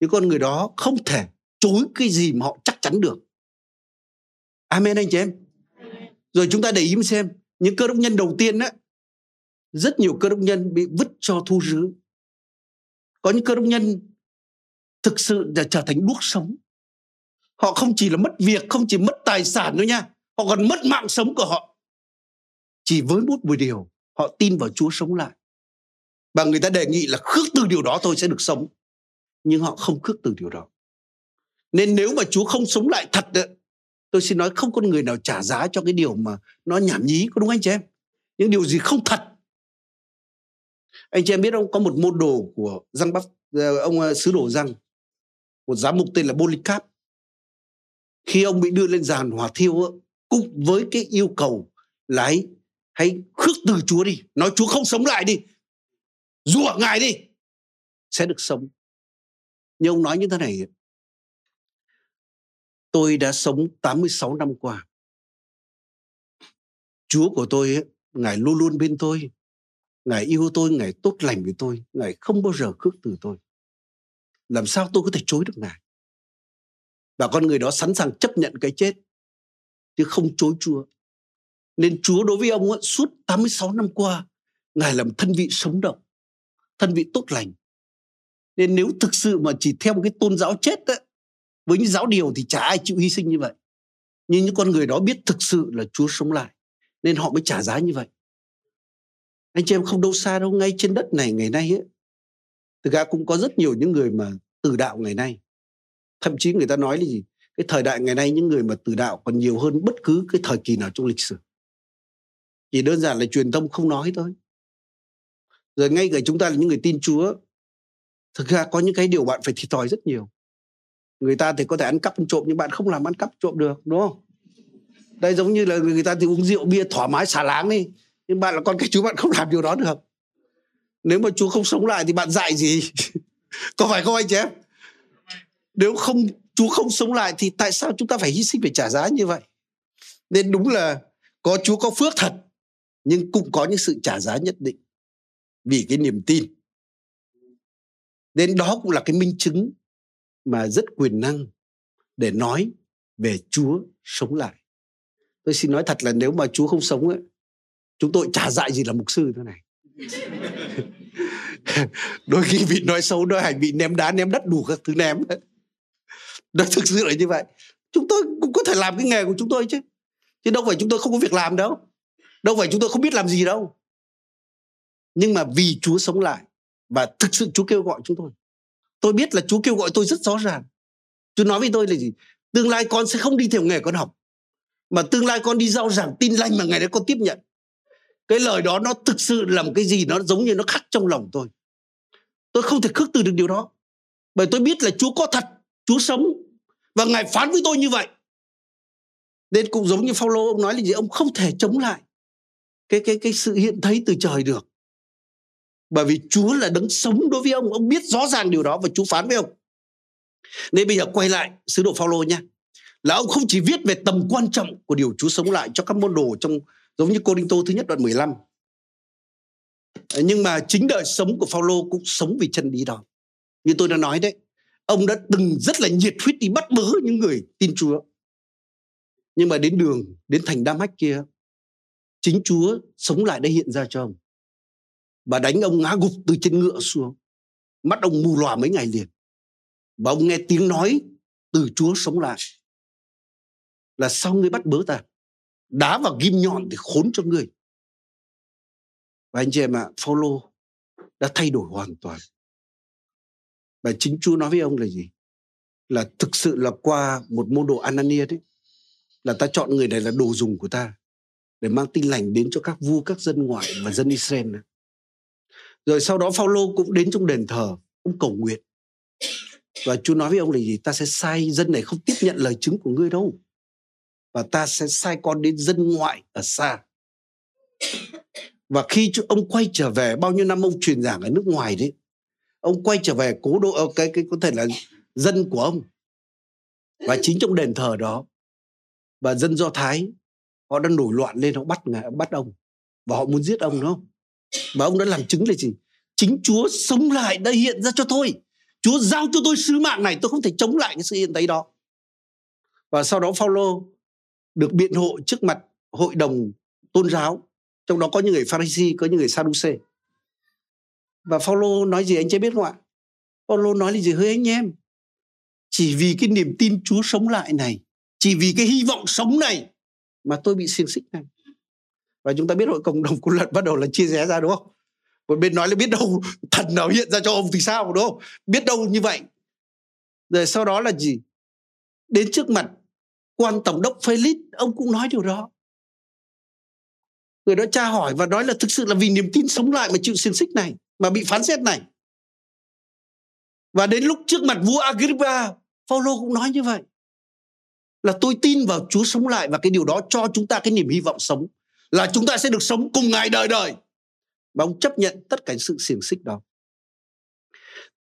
Những con người đó không thể chối cái gì mà họ chắc chắn được. Amen anh chị em. Rồi chúng ta để ý xem những cơ đốc nhân đầu tiên á rất nhiều cơ đốc nhân bị vứt cho thu rứ. Có những cơ đốc nhân thực sự đã trở thành đuốc sống. họ không chỉ là mất việc không chỉ mất tài sản nữa nha họ còn mất mạng sống của họ chỉ với một buổi điều họ tin vào chúa sống lại và người ta đề nghị là khước từ điều đó tôi sẽ được sống nhưng họ không khước từ điều đó nên nếu mà chúa không sống lại thật đấy, tôi xin nói không có người nào trả giá cho cái điều mà nó nhảm nhí có đúng anh chị em? Những điều gì không thật? Anh chị em biết không? Có một môn đồ của răng bắp ờ, ông ờ, sứ đồ răng một giám mục tên là Polycarp khi ông bị đưa lên giàn hỏa thiêu cũng với cái yêu cầu là hãy, hãy khước từ Chúa đi. Nói Chúa không sống lại đi. Rủa ngài đi sẽ được sống. Nhưng ông nói như thế này tôi đã sống 86 năm qua. Chúa của tôi ngài luôn luôn bên tôi. Ngài yêu tôi ngài tốt lành với tôi. Ngài không bao giờ khước từ tôi. Làm sao tôi có thể chối được ngài? Và con người đó sẵn sàng chấp nhận cái chết chứ không chối Chúa. Nên Chúa đối với ông ấy, suốt 86 năm qua ngài làm thân vị sống động thân vị tốt lành. Nên nếu thực sự mà chỉ theo một cái tôn giáo chết ấy, với những giáo điều thì chả ai chịu hy sinh như vậy. Nhưng những con người đó biết thực sự là Chúa sống lại nên họ mới trả giá như vậy. Anh chị em không đâu xa đâu ngay trên đất này ngày nay ấy, thực ra cũng có rất nhiều những người mà từ đạo ngày nay. Thậm chí người ta nói là gì? Cái thời đại ngày nay những người mà từ đạo còn nhiều hơn bất cứ cái thời kỳ nào trong lịch sử. Chỉ đơn giản là truyền thông không nói thôi. Rồi ngay cả chúng ta là những người tin chúa thực ra có những cái điều bạn phải thiệt thòi rất nhiều người ta thì có thể ăn cắp ăn trộm nhưng bạn không làm ăn cắp trộm được, đúng không? Đây giống như là người ta thì uống rượu bia thoải mái, xả láng đi. Nhưng bạn là con cái chú bạn không làm điều đó được. Nếu mà chú không sống lại thì bạn dạy gì? Có phải không anh chị em? Nếu không, chú không sống lại thì tại sao chúng ta phải hy sinh, phải trả giá như vậy? Nên đúng là có chúa có phước thật, nhưng cũng có những sự trả giá nhất định vì cái niềm tin. Nên đó cũng là cái minh chứng mà rất quyền năng để nói về Chúa sống lại. Tôi xin nói thật là nếu mà Chúa không sống ấy, chúng tôi chả dạy gì là mục sư thế này. đôi khi bị nói xấu đôi hành bị ném đá ném đất đủ các thứ ném. Đó thực sự là như vậy. Chúng tôi cũng có thể làm cái nghề của chúng tôi chứ. Chứ đâu phải chúng tôi không có việc làm đâu. Đâu phải chúng tôi không biết làm gì đâu. Nhưng mà vì Chúa sống lại và thực sự Chúa kêu gọi chúng tôi tôi biết là Chúa kêu gọi tôi rất rõ ràng. Chúa nói với tôi là gì? Tương lai con sẽ không đi theo nghề con học, mà tương lai con đi giao giảng tin lành mà ngày đấy con tiếp nhận. Cái lời đó nó thực sự là một cái gì nó giống như nó khắc trong lòng tôi. Tôi không thể khước từ được điều đó, bởi tôi biết là Chúa có thật, Chúa sống, và ngài phán với tôi như vậy. Nên cũng giống như Phaolô, ông nói là gì? Ông không thể chống lại cái cái cái sự hiện thấy từ trời được bởi vì Chúa là đấng sống đối với ông ông biết rõ ràng điều đó và Chúa phán với ông. Nên bây giờ quay lại, sứ đồ Phaolô nha là ông không chỉ viết về tầm quan trọng của điều Chúa sống lại cho các môn đồ trong, giống như Cô Đinh Tô thứ nhất đoạn 15 nhưng mà chính đời sống của Phaolô cũng sống vì chân lý đó. Như tôi đã nói đấy, ông đã từng rất là nhiệt huyết đi bắt bớ những người tin Chúa. Nhưng mà đến đường, đến thành Đa Mách kia, chính Chúa sống lại đã hiện ra cho ông bà đánh ông ngã gục từ trên ngựa xuống. Mắt ông mù lòa mấy ngày liền. Và ông nghe tiếng nói từ Chúa sống lại. Là sao ngươi bắt bớ ta, đá vào ghim nhọn để khốn cho ngươi. Và anh chị em ạ follow đã thay đổi hoàn toàn. Và chính Chúa nói với ông là gì? Là thực sự là qua một môn đồ Anania đấy, là ta chọn người này là đồ dùng của ta, để mang tin lành đến cho các vua, các dân ngoại và dân Israel này rồi sau đó Phaolô cũng đến trong đền thờ, cũng cầu nguyện. Và Chúa nói với ông là gì? Ta sẽ sai dân này không tiếp nhận lời chứng của ngươi đâu. Và ta sẽ sai con đến dân ngoại ở xa. Và khi ông quay trở về, bao nhiêu năm ông truyền giảng ở nước ngoài đấy, ông quay trở về cố độ ờ, cái cái, có thể là dân của ông. Và chính trong đền thờ đó, và dân do thái, họ đang nổi loạn lên, họ bắt bắt ông. Và họ muốn giết ông, đúng không? Và ông đã làm chứng là gì? Chính chúa sống lại đã hiện ra cho tôi. Chúa giao cho tôi sứ mạng này tôi không thể chống lại cái sự hiện tại đó. Và sau đó Phaolô được biện hộ trước mặt hội đồng tôn giáo trong đó có những người Pharisee có những người Sadduce và Phaolô nói gì anh chưa biết không ạ? Phaolô nói là gì? Hơi anh em chỉ vì cái niềm tin Chúa sống lại này, chỉ vì cái hy vọng sống này mà tôi bị xiềng xích này. Và chúng ta biết hội cộng đồng quân luật bắt đầu là chia rẽ ra đúng không? Một bên nói là biết đâu thần nào hiện ra cho ông thì sao đúng không? Biết đâu như vậy. Rồi sau đó là gì? Đến trước mặt quan tổng đốc Felix, ông cũng nói điều đó. Người đó tra hỏi và nói là thực sự là vì niềm tin sống lại mà chịu xiềng xích này, mà bị phán xét này. Và đến lúc trước mặt vua Agrippa, Paulo cũng nói như vậy. Là tôi tin vào Chúa sống lại và cái điều đó cho chúng ta cái niềm hy vọng sống là chúng ta sẽ được sống cùng Ngài đời đời. Và ông chấp nhận tất cả sự xiềng xích đó.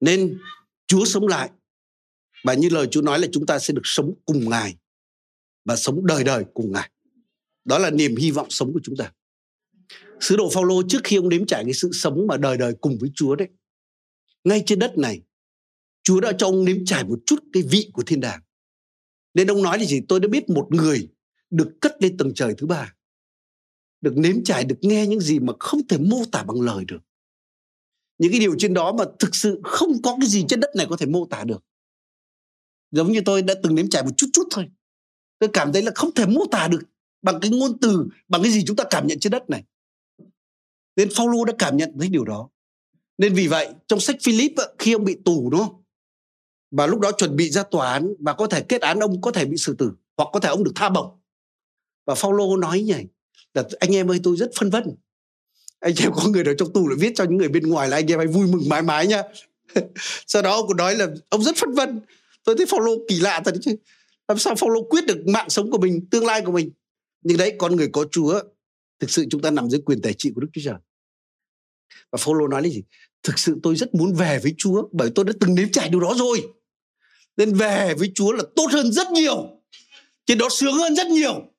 Nên Chúa sống lại và như lời Chúa nói là chúng ta sẽ được sống cùng Ngài và sống đời đời cùng Ngài. Đó là niềm hy vọng sống của chúng ta. Sứ đồ Phaolô trước khi ông đếm trải cái sự sống mà đời đời cùng với Chúa đấy. Ngay trên đất này, Chúa đã cho ông nếm trải một chút cái vị của thiên đàng. Nên ông nói là gì? Tôi đã biết một người được cất lên tầng trời thứ ba. Được nếm trải, được nghe những gì mà không thể mô tả bằng lời được. Những cái điều trên đó mà thực sự không có cái gì trên đất này có thể mô tả được. Giống như tôi đã từng nếm trải một chút chút thôi. Tôi cảm thấy là không thể mô tả được bằng cái ngôn từ, bằng cái gì chúng ta cảm nhận trên đất này. Nên Phaolô đã cảm nhận thấy điều đó. Nên vì vậy, trong sách Philip khi ông bị tù đúng không? và lúc đó chuẩn bị ra tòa án và có thể kết án ông có thể bị xử tử hoặc có thể ông được tha bổng và Phaolô nói như này là anh em ơi, tôi rất phân vân. Anh em có người ở trong tù lại viết cho những người bên ngoài là anh em hãy vui mừng mãi mãi nha sau đó ông cũng nói là ông rất phân vân. Tôi thấy follow kỳ lạ thật chứ. Làm sao follow quyết được mạng sống của mình, tương lai của mình? Nhưng đấy, con người có Chúa, thực sự chúng ta nằm dưới quyền tài trị của Đức Chúa Trời. Và follow nói là gì? Thực sự tôi rất muốn về với Chúa bởi tôi đã từng nếm trải điều đó rồi. Nên về với Chúa là tốt hơn rất nhiều. Trên đó sướng hơn rất nhiều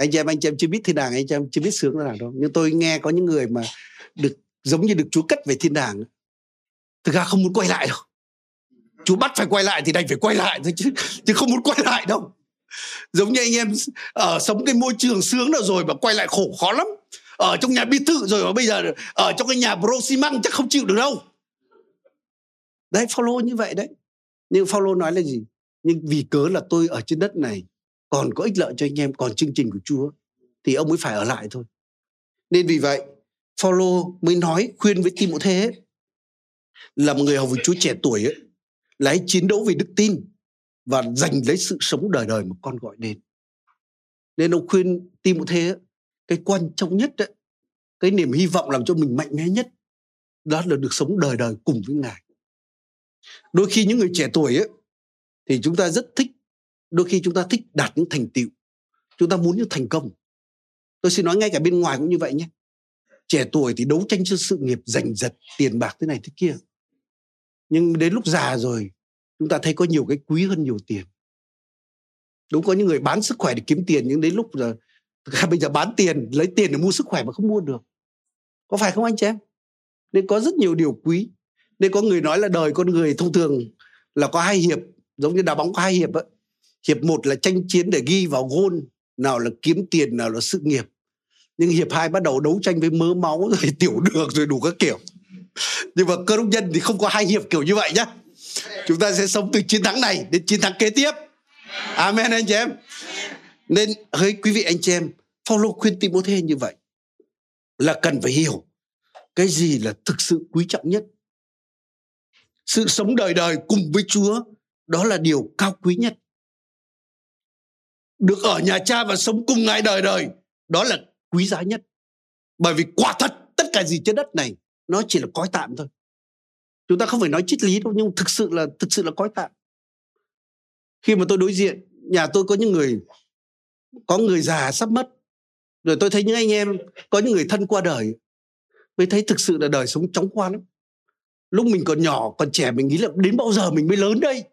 anh chị em, anh chị em chưa biết thiên đàng, anh chị em chưa biết sướng thế nào đâu. Nhưng tôi nghe có những người mà được, giống như được Chúa cất về thiên đàng. Thực ra không muốn quay lại đâu. Chúa bắt phải quay lại thì đành phải quay lại thôi chứ chứ không muốn quay lại đâu. Giống như anh em ở sống cái môi trường sướng nào rồi mà quay lại khổ, khó lắm. Ở trong nhà biệt thự rồi mà bây giờ, ở trong cái nhà bro xi măng chắc không chịu được đâu. Đấy follow như vậy đấy. Nhưng Phaolô nói là gì? Nhưng vì cớ là tôi ở trên đất này còn có ích lợi cho anh em còn chương trình của Chúa thì ông mới phải ở lại thôi. Nên vì vậy Phaolô mới nói khuyên với Timôthê ấy, là một người hầu với Chúa trẻ tuổi ấy, là hãy chiến đấu vì đức tin và giành lấy sự sống đời đời mà con gọi đến. Nên ông khuyên Tim Thế ấy, cái quan trọng nhất ấy, cái niềm hy vọng làm cho mình mạnh mẽ nhất đó là được sống đời đời cùng với ngài. Đôi khi những người trẻ tuổi ấy, thì chúng ta rất thích đôi khi chúng ta thích đạt những thành tựu. Chúng ta muốn những thành công. Tôi xin nói ngay cả bên ngoài cũng như vậy nhé. Trẻ tuổi thì đấu tranh cho sự nghiệp giành giật, tiền bạc thế này thế kia. Nhưng đến lúc già rồi, chúng ta thấy có nhiều cái quý hơn nhiều tiền. Đúng, có những người bán sức khỏe để kiếm tiền, nhưng đến lúc giờ bây giờ bán tiền, lấy tiền để mua sức khỏe mà không mua được. Có phải không anh chị em? Nên có rất nhiều điều quý. Nên có người nói là đời con người thông thường là có hai hiệp, giống như đá bóng có hai hiệp ấy hiệp một là tranh chiến để ghi vào gôn, nào là kiếm tiền, nào là sự nghiệp. Nhưng hiệp hai bắt đầu đấu tranh với mớ máu rồi tiểu đường rồi đủ các kiểu. Nhưng mà cơ đốc nhân thì không có hai hiệp kiểu như vậy nhá. Chúng ta sẽ sống từ chiến thắng này đến chiến thắng kế tiếp. Amen anh chị em. Nên hỡi quý vị anh chị em, Paulo khuyên Timothy như vậy là cần phải hiểu cái gì là thực sự quý trọng nhất. Sự sống đời đời cùng với Chúa, đó là điều cao quý nhất. Được ở nhà cha và sống cùng Ngài đời đời, đó là quý giá nhất. Bởi vì quả thật, tất cả gì trên đất này, nó chỉ là cõi tạm thôi. Chúng ta không phải nói triết lý đâu, nhưng thực sự là, thực sự là cõi tạm. Khi mà tôi đối diện, nhà tôi có những người, có người già sắp mất rồi tôi thấy những anh em, có những người thân qua đời, mới thấy thực sự là đời sống chóng qua lắm lúc mình còn nhỏ, còn trẻ, mình nghĩ là đến bao giờ mình mới lớn đây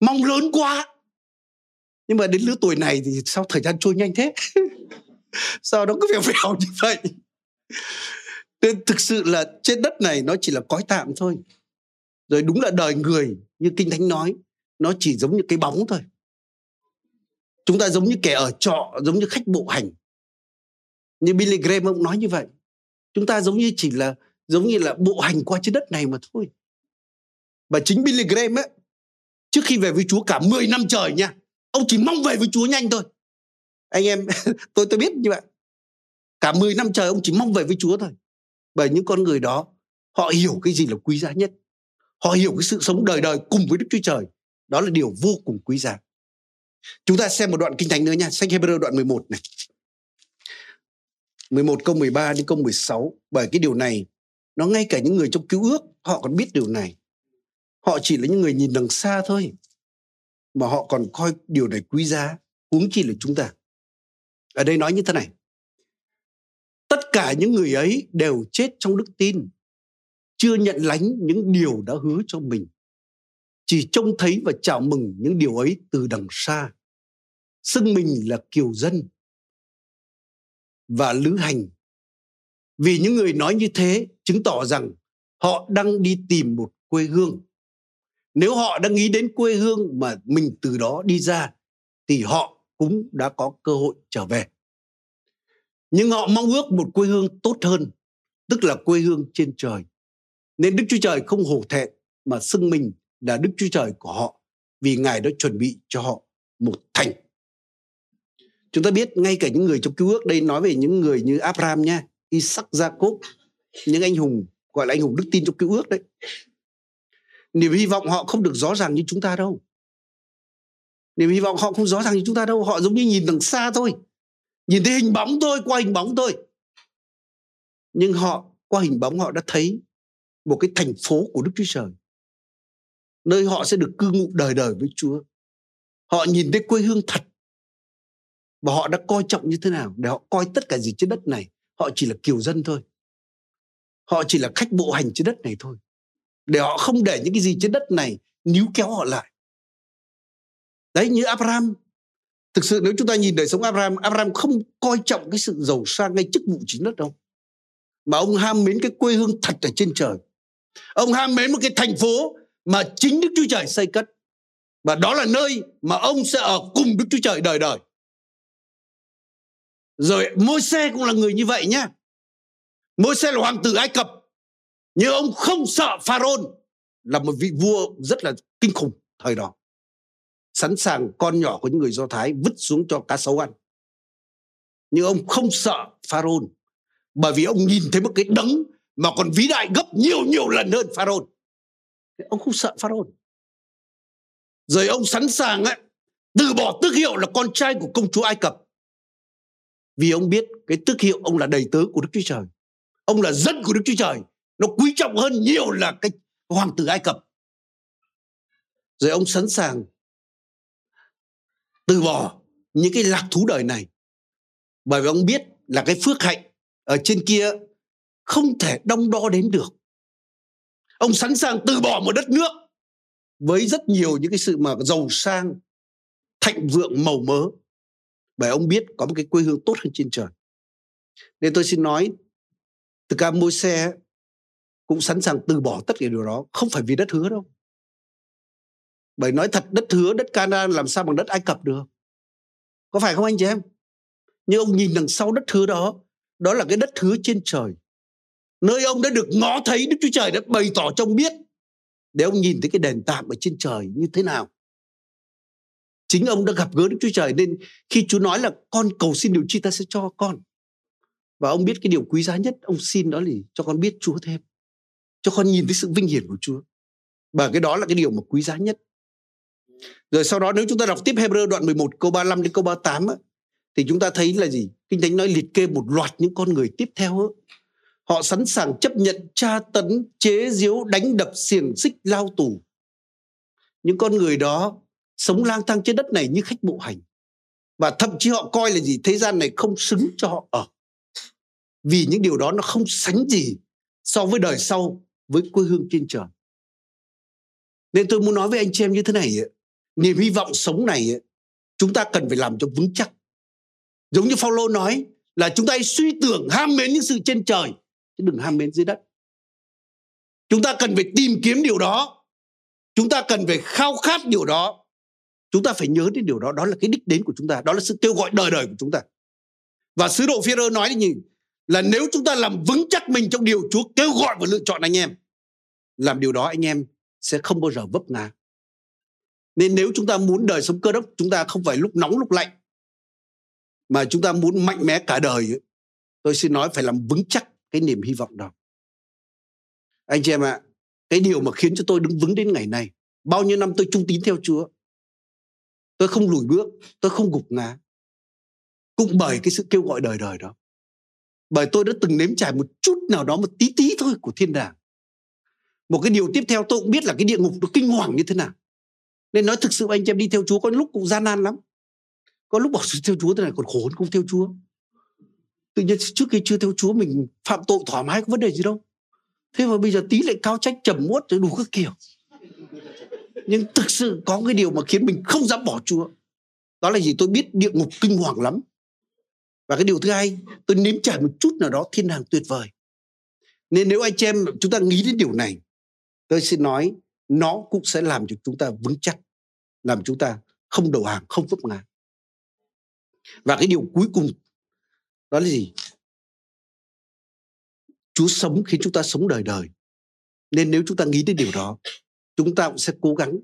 mong lớn quá nhưng mà đến lứa tuổi này thì sao thời gian trôi nhanh thế? Sao nó cứ vèo vèo như vậy? Nên thực sự là trên đất này nó chỉ là cõi tạm thôi. Rồi đúng là đời người, như kinh thánh nói, nó chỉ giống như cái bóng thôi. Chúng ta giống như kẻ ở trọ, giống như khách bộ hành. Như Billy Graham ông nói như vậy. Chúng ta giống như chỉ là, giống như là bộ hành qua trên đất này mà thôi. Và chính Billy Graham ấy trước khi về với Chúa cả 10 năm trời nha. Ông chỉ mong về với Chúa nhanh thôi. Anh em, tôi tôi biết như vậy. Cả 10 năm trời ông chỉ mong về với Chúa thôi. Bởi những con người đó, họ hiểu cái gì là quý giá nhất. Họ hiểu cái sự sống đời đời cùng với Đức Chúa Trời. Đó là điều vô cùng quý giá. Chúng ta xem một đoạn kinh thánh nữa nha. Sách Hebrew đoạn 11 này. 11 câu 13 đến câu 16. Bởi cái điều này, nó ngay cả những người trong cứu ước, họ còn biết điều này. Họ chỉ là những người nhìn đằng xa thôi. Mà họ còn coi điều này quý giá. Huống chi là chúng ta. Ở đây nói như thế này. Tất cả những người ấy đều chết trong đức tin. Chưa nhận lánh những điều đã hứa cho mình. Chỉ trông thấy và chào mừng những điều ấy từ đằng xa. Xưng mình là kiều dân và lữ hành. Vì những người nói như thế chứng tỏ rằng họ đang đi tìm một quê hương. Nếu họ đang nghĩ đến quê hương mà mình từ đó đi ra thì họ cũng đã có cơ hội trở về. Nhưng họ mong ước một quê hương tốt hơn, tức là quê hương trên trời. Nên Đức Chúa Trời không hổ thẹn mà xưng mình là Đức Chúa Trời của họ vì Ngài đã chuẩn bị cho họ một thành Chúng ta biết ngay cả những người trong cứu ước đây nói về những người như Abraham nha, Isaac, Jacob, những anh hùng gọi là anh hùng đức tin trong cứu ước đấy. Niềm hy vọng họ không được rõ ràng như chúng ta đâu. Niềm hy vọng họ không rõ ràng như chúng ta đâu. Họ giống như nhìn đằng xa thôi. Nhìn thấy hình bóng tôi qua hình bóng tôi, Nhưng họ, qua hình bóng họ đã thấy một cái thành phố của Đức Chúa Trời. Nơi họ sẽ được cư ngụ đời đời với Chúa. Họ nhìn thấy quê hương thật và họ đã coi trọng như thế nào để họ coi tất cả gì trên đất này họ chỉ là kiều dân thôi họ chỉ là khách bộ hành trên đất này thôi để họ không để những cái gì trên đất này níu kéo họ lại. Đấy, như Abraham, thực sự nếu chúng ta nhìn đời sống Abraham Abraham không coi trọng cái sự giàu sang ngay chức vụ chính đất đâu. Mà ông ham mến cái quê hương thật ở trên trời. Ông ham mến một cái thành phố mà chính Đức Chúa Trời xây cất. Và đó là nơi mà ông sẽ ở cùng Đức Chúa Trời đời đời. Rồi môi xe cũng là người như vậy nhá. Môi xe là hoàng tử ai cập nhưng ông không sợ pharaoh là một vị vua rất là kinh khủng thời đó. Sẵn sàng con nhỏ của những người do thái vứt xuống cho cá sấu ăn. Nhưng ông không sợ pharaoh bởi vì ông nhìn thấy một cái đấng mà còn vĩ đại gấp nhiều nhiều lần hơn pharaoh. Ông không sợ pharaoh. Rồi ông sẵn sàng ấy, từ bỏ tước hiệu là con trai của công chúa ai cập. Vì ông biết cái tước hiệu ông là đầy tớ của Đức Chúa Trời. Ông là dân của Đức Chúa Trời. Nó quý trọng hơn nhiều là cái hoàng tử Ai Cập. Rồi ông sẵn sàng từ bỏ những cái lạc thú đời này. Bởi vì ông biết là cái phước hạnh ở trên kia không thể đong đo đếm được. Ông sẵn sàng từ bỏ một đất nước với rất nhiều những cái sự mà giàu sang, thạnh vượng màu mỡ bởi ông biết có một cái quê hương tốt hơn trên trời nên tôi xin nói từ ca môi xe cũng sẵn sàng từ bỏ tất cả điều đó, không phải vì đất hứa đâu. Bởi nói thật, đất hứa, đất Canaan làm sao bằng đất Ai Cập được? Có phải không anh chị em? Nhưng ông nhìn đằng sau đất hứa đó đó là cái đất hứa trên trời. Nơi ông đã được ngó thấy Đức Chúa Trời đã bày tỏ trong biết để ông nhìn thấy cái đền tạm ở trên trời như thế nào. Chính ông đã gặp gỡ Đức Chúa Trời nên khi Chúa nói là con cầu xin điều chi ta sẽ cho con. Và ông biết cái điều quý giá nhất, ông xin đó là cho con biết Chúa thêm cho con nhìn thấy sự vinh hiển của Chúa và cái đó là cái điều mà quý giá nhất rồi sau đó nếu chúng ta đọc tiếp Hebrew đoạn 11 câu 35 đến câu 38 á, thì chúng ta thấy là gì? Kinh Thánh nói liệt kê một loạt những con người tiếp theo á. Họ sẵn sàng chấp nhận tra tấn, chế giễu, đánh đập, xiềng xích, lao tù. Những con người đó sống lang thang trên đất này như khách bộ hành và thậm chí họ coi là gì thế gian này không xứng cho họ ở vì những điều đó nó không sánh gì so với đời sau với quê hương trên trời. Nên tôi muốn nói với anh chị em như thế này niềm hy vọng sống này chúng ta cần phải làm cho vững chắc. Giống như Phaolô nói là chúng ta hãy suy tưởng ham mến những sự trên trời, chứ đừng ham mến dưới đất. Chúng ta cần phải tìm kiếm điều đó. Chúng ta cần phải khao khát điều đó. Chúng ta phải nhớ đến điều đó đó là cái đích đến của chúng ta, đó là sự kêu gọi đời đời của chúng ta. Và sứ đồ phi nói là gì? Là nếu chúng ta làm vững chắc mình trong điều Chúa kêu gọi và lựa chọn anh em, làm điều đó anh em sẽ không bao giờ vấp ngã. Nên nếu chúng ta muốn đời sống cơ đốc, chúng ta không phải lúc nóng lúc lạnh, mà chúng ta muốn mạnh mẽ cả đời, tôi xin nói phải làm vững chắc cái niềm hy vọng đó. Anh chị em ạ, cái điều mà khiến cho tôi đứng vững đến ngày này bao nhiêu năm tôi trung tín theo chúa, tôi không lùi bước, tôi không gục ngã, cũng bởi cái sự kêu gọi đời đời đó bởi tôi đã từng nếm trải một chút nào đó, một tí tí thôi của thiên đàng. Một cái điều tiếp theo tôi cũng biết là cái địa ngục nó kinh hoàng như thế nào. Nên nói thực sự anh em đi theo chúa có lúc cũng gian nan lắm. Có lúc bảo theo chúa thế này còn khổ hơn không theo chúa. Tự nhiên trước khi chưa theo chúa mình phạm tội thoải mái, có vấn đề gì đâu. Thế mà bây giờ tí lại cao trách trầm muốt rồi đủ các kiểu. Nhưng thực sự có cái điều mà khiến mình không dám bỏ chúa. Đó là gì? Tôi biết địa ngục kinh hoàng lắm và cái điều thứ hai tôi nếm trải một chút nào đó thiên đàng tuyệt vời. Nên nếu anh chị em chúng ta nghĩ đến điều này tôi xin nói nó cũng sẽ làm cho chúng ta vững chắc làm chúng ta không đầu hàng không vấp ngã. Và cái điều cuối cùng đó là gì? Chúa sống khiến chúng ta sống đời đời. Nên nếu chúng ta nghĩ đến điều đó chúng ta cũng sẽ cố gắng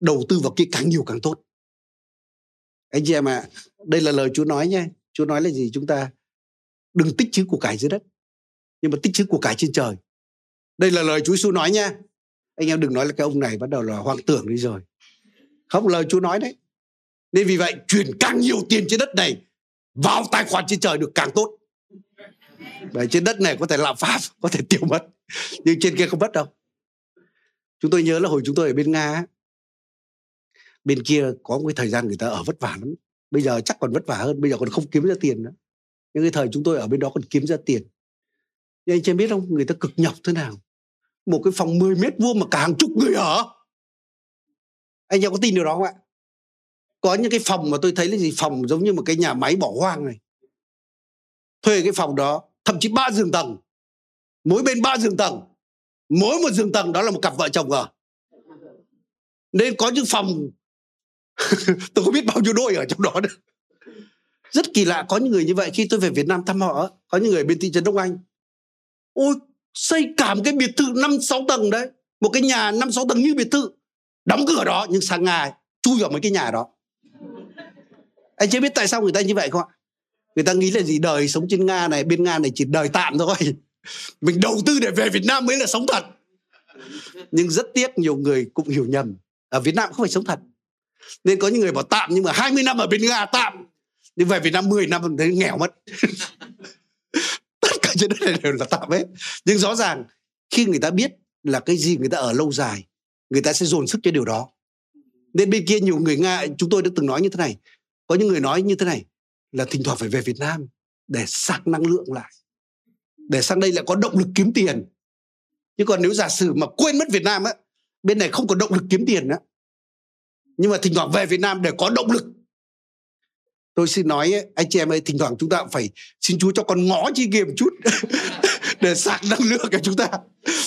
đầu tư vào kia càng nhiều càng tốt. Anh chị em ạ à, đây là lời Chúa nói nha. Chúa nói là gì? Chúng ta đừng tích chữ của cải dưới đất, nhưng mà tích chữ của cải trên trời. Đây là lời Chúa Giêsu nói nha. Anh em đừng nói là cái ông này bắt đầu là hoang tưởng đi rồi. Không, lời Chúa nói đấy. Nên vì vậy chuyển càng nhiều tiền trên đất này, vào tài khoản trên trời được càng tốt. Bởi trên đất này có thể lạm phát, có thể tiêu mất, nhưng trên kia không mất đâu. Chúng tôi nhớ là hồi chúng tôi ở bên nga bên kia có một cái thời gian người ta ở vất vả lắm bây giờ chắc còn vất vả hơn, bây giờ còn không kiếm ra tiền nữa. Nhưng cái thời chúng tôi ở bên đó còn kiếm ra tiền. Nhưng anh chị biết không? Người ta cực nhọc thế nào? Một cái phòng 10 mét vuông mà cả hàng chục người ở. Anh em có tin điều đó không ạ? Có những cái phòng mà tôi thấy là gì? Phòng giống như một cái nhà máy bỏ hoang này. Thuê cái phòng đó, thậm chí ba giường tầng. Mỗi bên ba giường tầng. Mỗi một giường tầng đó là một cặp vợ chồng ở. Nên có những phòng tôi không biết bao nhiêu đôi ở trong đó nữa. Rất kỳ lạ, có những người như vậy khi tôi về Việt Nam thăm họ, có những người bên thị trấn Đông Anh. Ôi, xây cả một cái biệt thự năm sáu tầng đấy, một cái nhà năm sáu tầng như biệt thự. Đóng cửa đó, nhưng sang ngày chui vào mấy cái nhà đó. Anh chưa biết tại sao người ta như vậy không ạ? Người ta nghĩ là gì? Đời sống trên nga này, bên nga này chỉ đời tạm thôi. Mình đầu tư để về việt nam mới là sống thật. Nhưng rất tiếc nhiều người cũng hiểu nhầm ở việt nam không phải sống thật nên có những người bảo tạm nhưng mà 20 năm ở bên nga tạm. Nhưng về việt nam 10 năm thấy nghèo mất. Tất cả trên đất này đều là tạm hết. Nhưng rõ ràng, khi người ta biết là cái gì người ta ở lâu dài, người ta sẽ dồn sức cho điều đó. Nên bên kia nhiều người nga, chúng tôi đã từng nói như thế này. Có những người nói như thế này là thỉnh thoảng phải về Việt Nam để sạc năng lượng lại. Để sang đây lại có động lực kiếm tiền. Chứ còn nếu giả sử mà quên mất Việt Nam á, bên này không có động lực kiếm tiền á nhưng mà thỉnh thoảng về Việt Nam để có động lực. Tôi xin nói, anh chị em ơi, thỉnh thoảng chúng ta cũng phải xin Chúa cho con ngó chi kia một chút để sạc năng lượng cho chúng ta,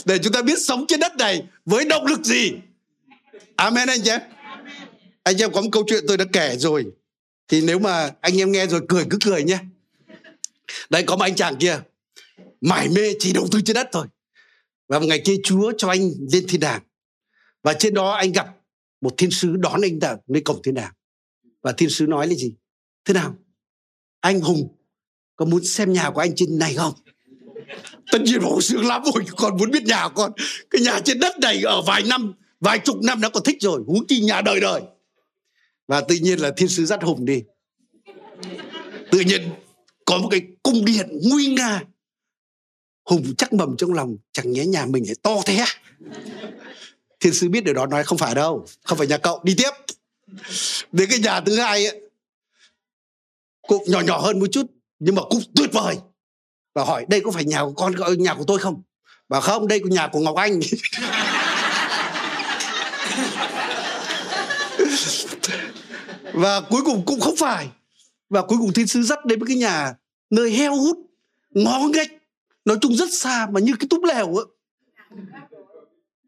để chúng ta biết sống trên đất này với động lực gì. Amen, anh chị em. Anh chị em có một câu chuyện tôi đã kể rồi. Thì nếu mà anh em nghe rồi cười cứ cười nhé. Đây có một anh chàng kia, mải mê chỉ đầu tư trên đất thôi. Và một ngày kia chúa cho anh lên thiên đàng. Và trên đó anh gặp một thiên sứ đón anh ta nơi cổng thiên đàng. Và thiên sứ nói là gì? Thế nào? Anh hùng có muốn xem nhà của anh trên này không? Tất nhiên hổ sướng lắm rồi còn muốn biết nhà của con. Cái nhà trên đất này ở vài năm, vài chục năm đã còn thích rồi, huống chi nhà đời đời. Và tự nhiên là thiên sứ dắt hùng đi. Tự nhiên có một cái cung điện nguy nga. Hùng chắc mầm trong lòng, chẳng nhẽ nhà mình lại to thế thiên sứ biết điều đó, nói không phải đâu, không phải nhà cậu, đi tiếp. Đến cái nhà thứ hai ấy cũng nhỏ nhỏ hơn một chút, nhưng mà cũng tuyệt vời. Và hỏi, đây có phải nhà của con ờ, nhà của tôi không? Và không, đây là nhà của ngọc anh. Và cuối cùng cũng không phải. Và cuối cùng thiên sứ dắt đến cái nhà nơi heo hút, ngó nghếch, nói chung rất xa mà như cái túp lều á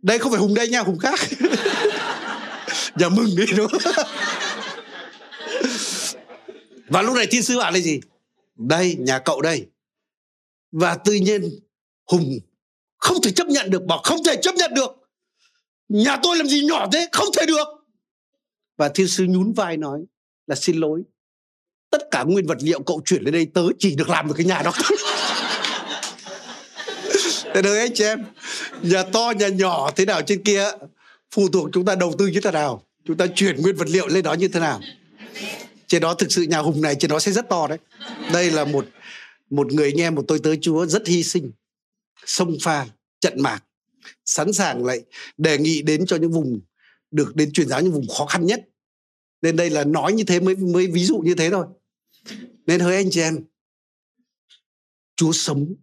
đây không phải hùng đây nha hùng khác. Nhà mừng đi đúng và lúc này thiên sứ bảo là gì? Đây nhà cậu đây. Và tự nhiên hùng không thể chấp nhận được bảo không thể chấp nhận được. Nhà tôi làm gì nhỏ thế không thể được. Và thiên sứ nhún vai nói là xin lỗi. Tất cả nguyên vật liệu cậu chuyển lên đây tớ chỉ được làm được cái nhà đó Thế đấy anh chị em. Nhà to, nhà nhỏ thế nào trên kia, Phụ thuộc chúng ta đầu tư như thế nào, Chúng ta chuyển nguyên vật liệu lên đó như thế nào. Trên đó thực sự nhà hùng này, Trên đó sẽ rất to đấy. Đây là một một người anh em, một tôi tới Chúa rất hy sinh, Sông pha, trận mạc, Sẵn sàng lại đề nghị đến cho những vùng, Được đến truyền giáo những vùng khó khăn nhất. Nên đây là nói như thế mới mới ví dụ như thế thôi. Nên hỡi anh chị em, Chúa sống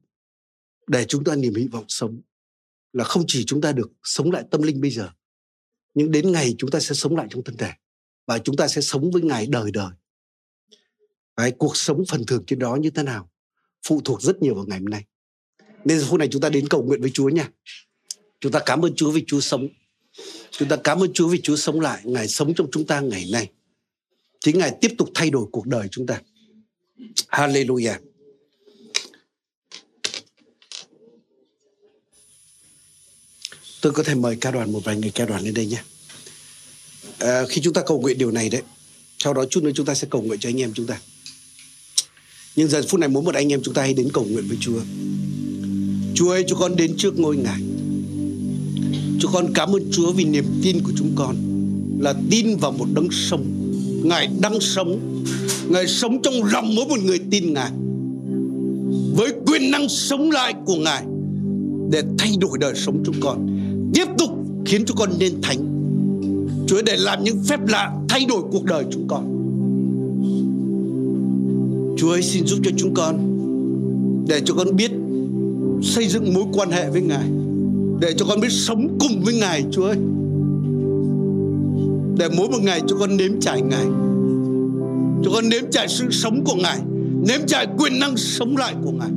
để chúng ta niềm hy vọng sống là không chỉ chúng ta được sống lại tâm linh bây giờ nhưng đến ngày chúng ta sẽ sống lại trong thân thể và chúng ta sẽ sống với ngài đời đời. Đấy, cuộc sống phần thưởng trên đó như thế nào phụ thuộc rất nhiều vào ngày hôm nay. Nên hôm nay chúng ta đến cầu nguyện với Chúa nha. Chúng ta cảm ơn Chúa vì Chúa sống. Chúng ta cảm ơn Chúa vì Chúa sống lại. Ngài sống trong chúng ta ngày nay. Chính ngài tiếp tục thay đổi cuộc đời chúng ta. Hallelujah. Tôi có thể mời ca đoàn một vài người ca đoàn lên đây nhé. À, khi chúng ta cầu nguyện điều này đấy sau đó chút nữa chúng ta sẽ cầu nguyện cho anh em chúng ta. Nhưng giờ phút này muốn một anh em chúng ta hãy đến cầu nguyện với Chúa. Chúa ơi chúng con đến trước ngôi ngài. Chúng con cảm ơn Chúa vì niềm tin của chúng con là tin vào một đấng sống. Ngài đang sống. Ngài sống trong lòng mỗi một người tin Ngài. Với quyền năng sống lại của Ngài Để thay đổi đời sống chúng con tiếp tục khiến chúng con nên thánh. Chúa để làm những phép lạ thay đổi cuộc đời chúng con. Chúa ơi, xin giúp cho chúng con, để cho con biết xây dựng mối quan hệ với Ngài. Để cho con biết sống cùng với Ngài, Chúa ơi. Để mỗi một ngày cho con nếm trải Ngài. Cho con nếm trải sự sống của Ngài, nếm trải quyền năng sống lại của Ngài.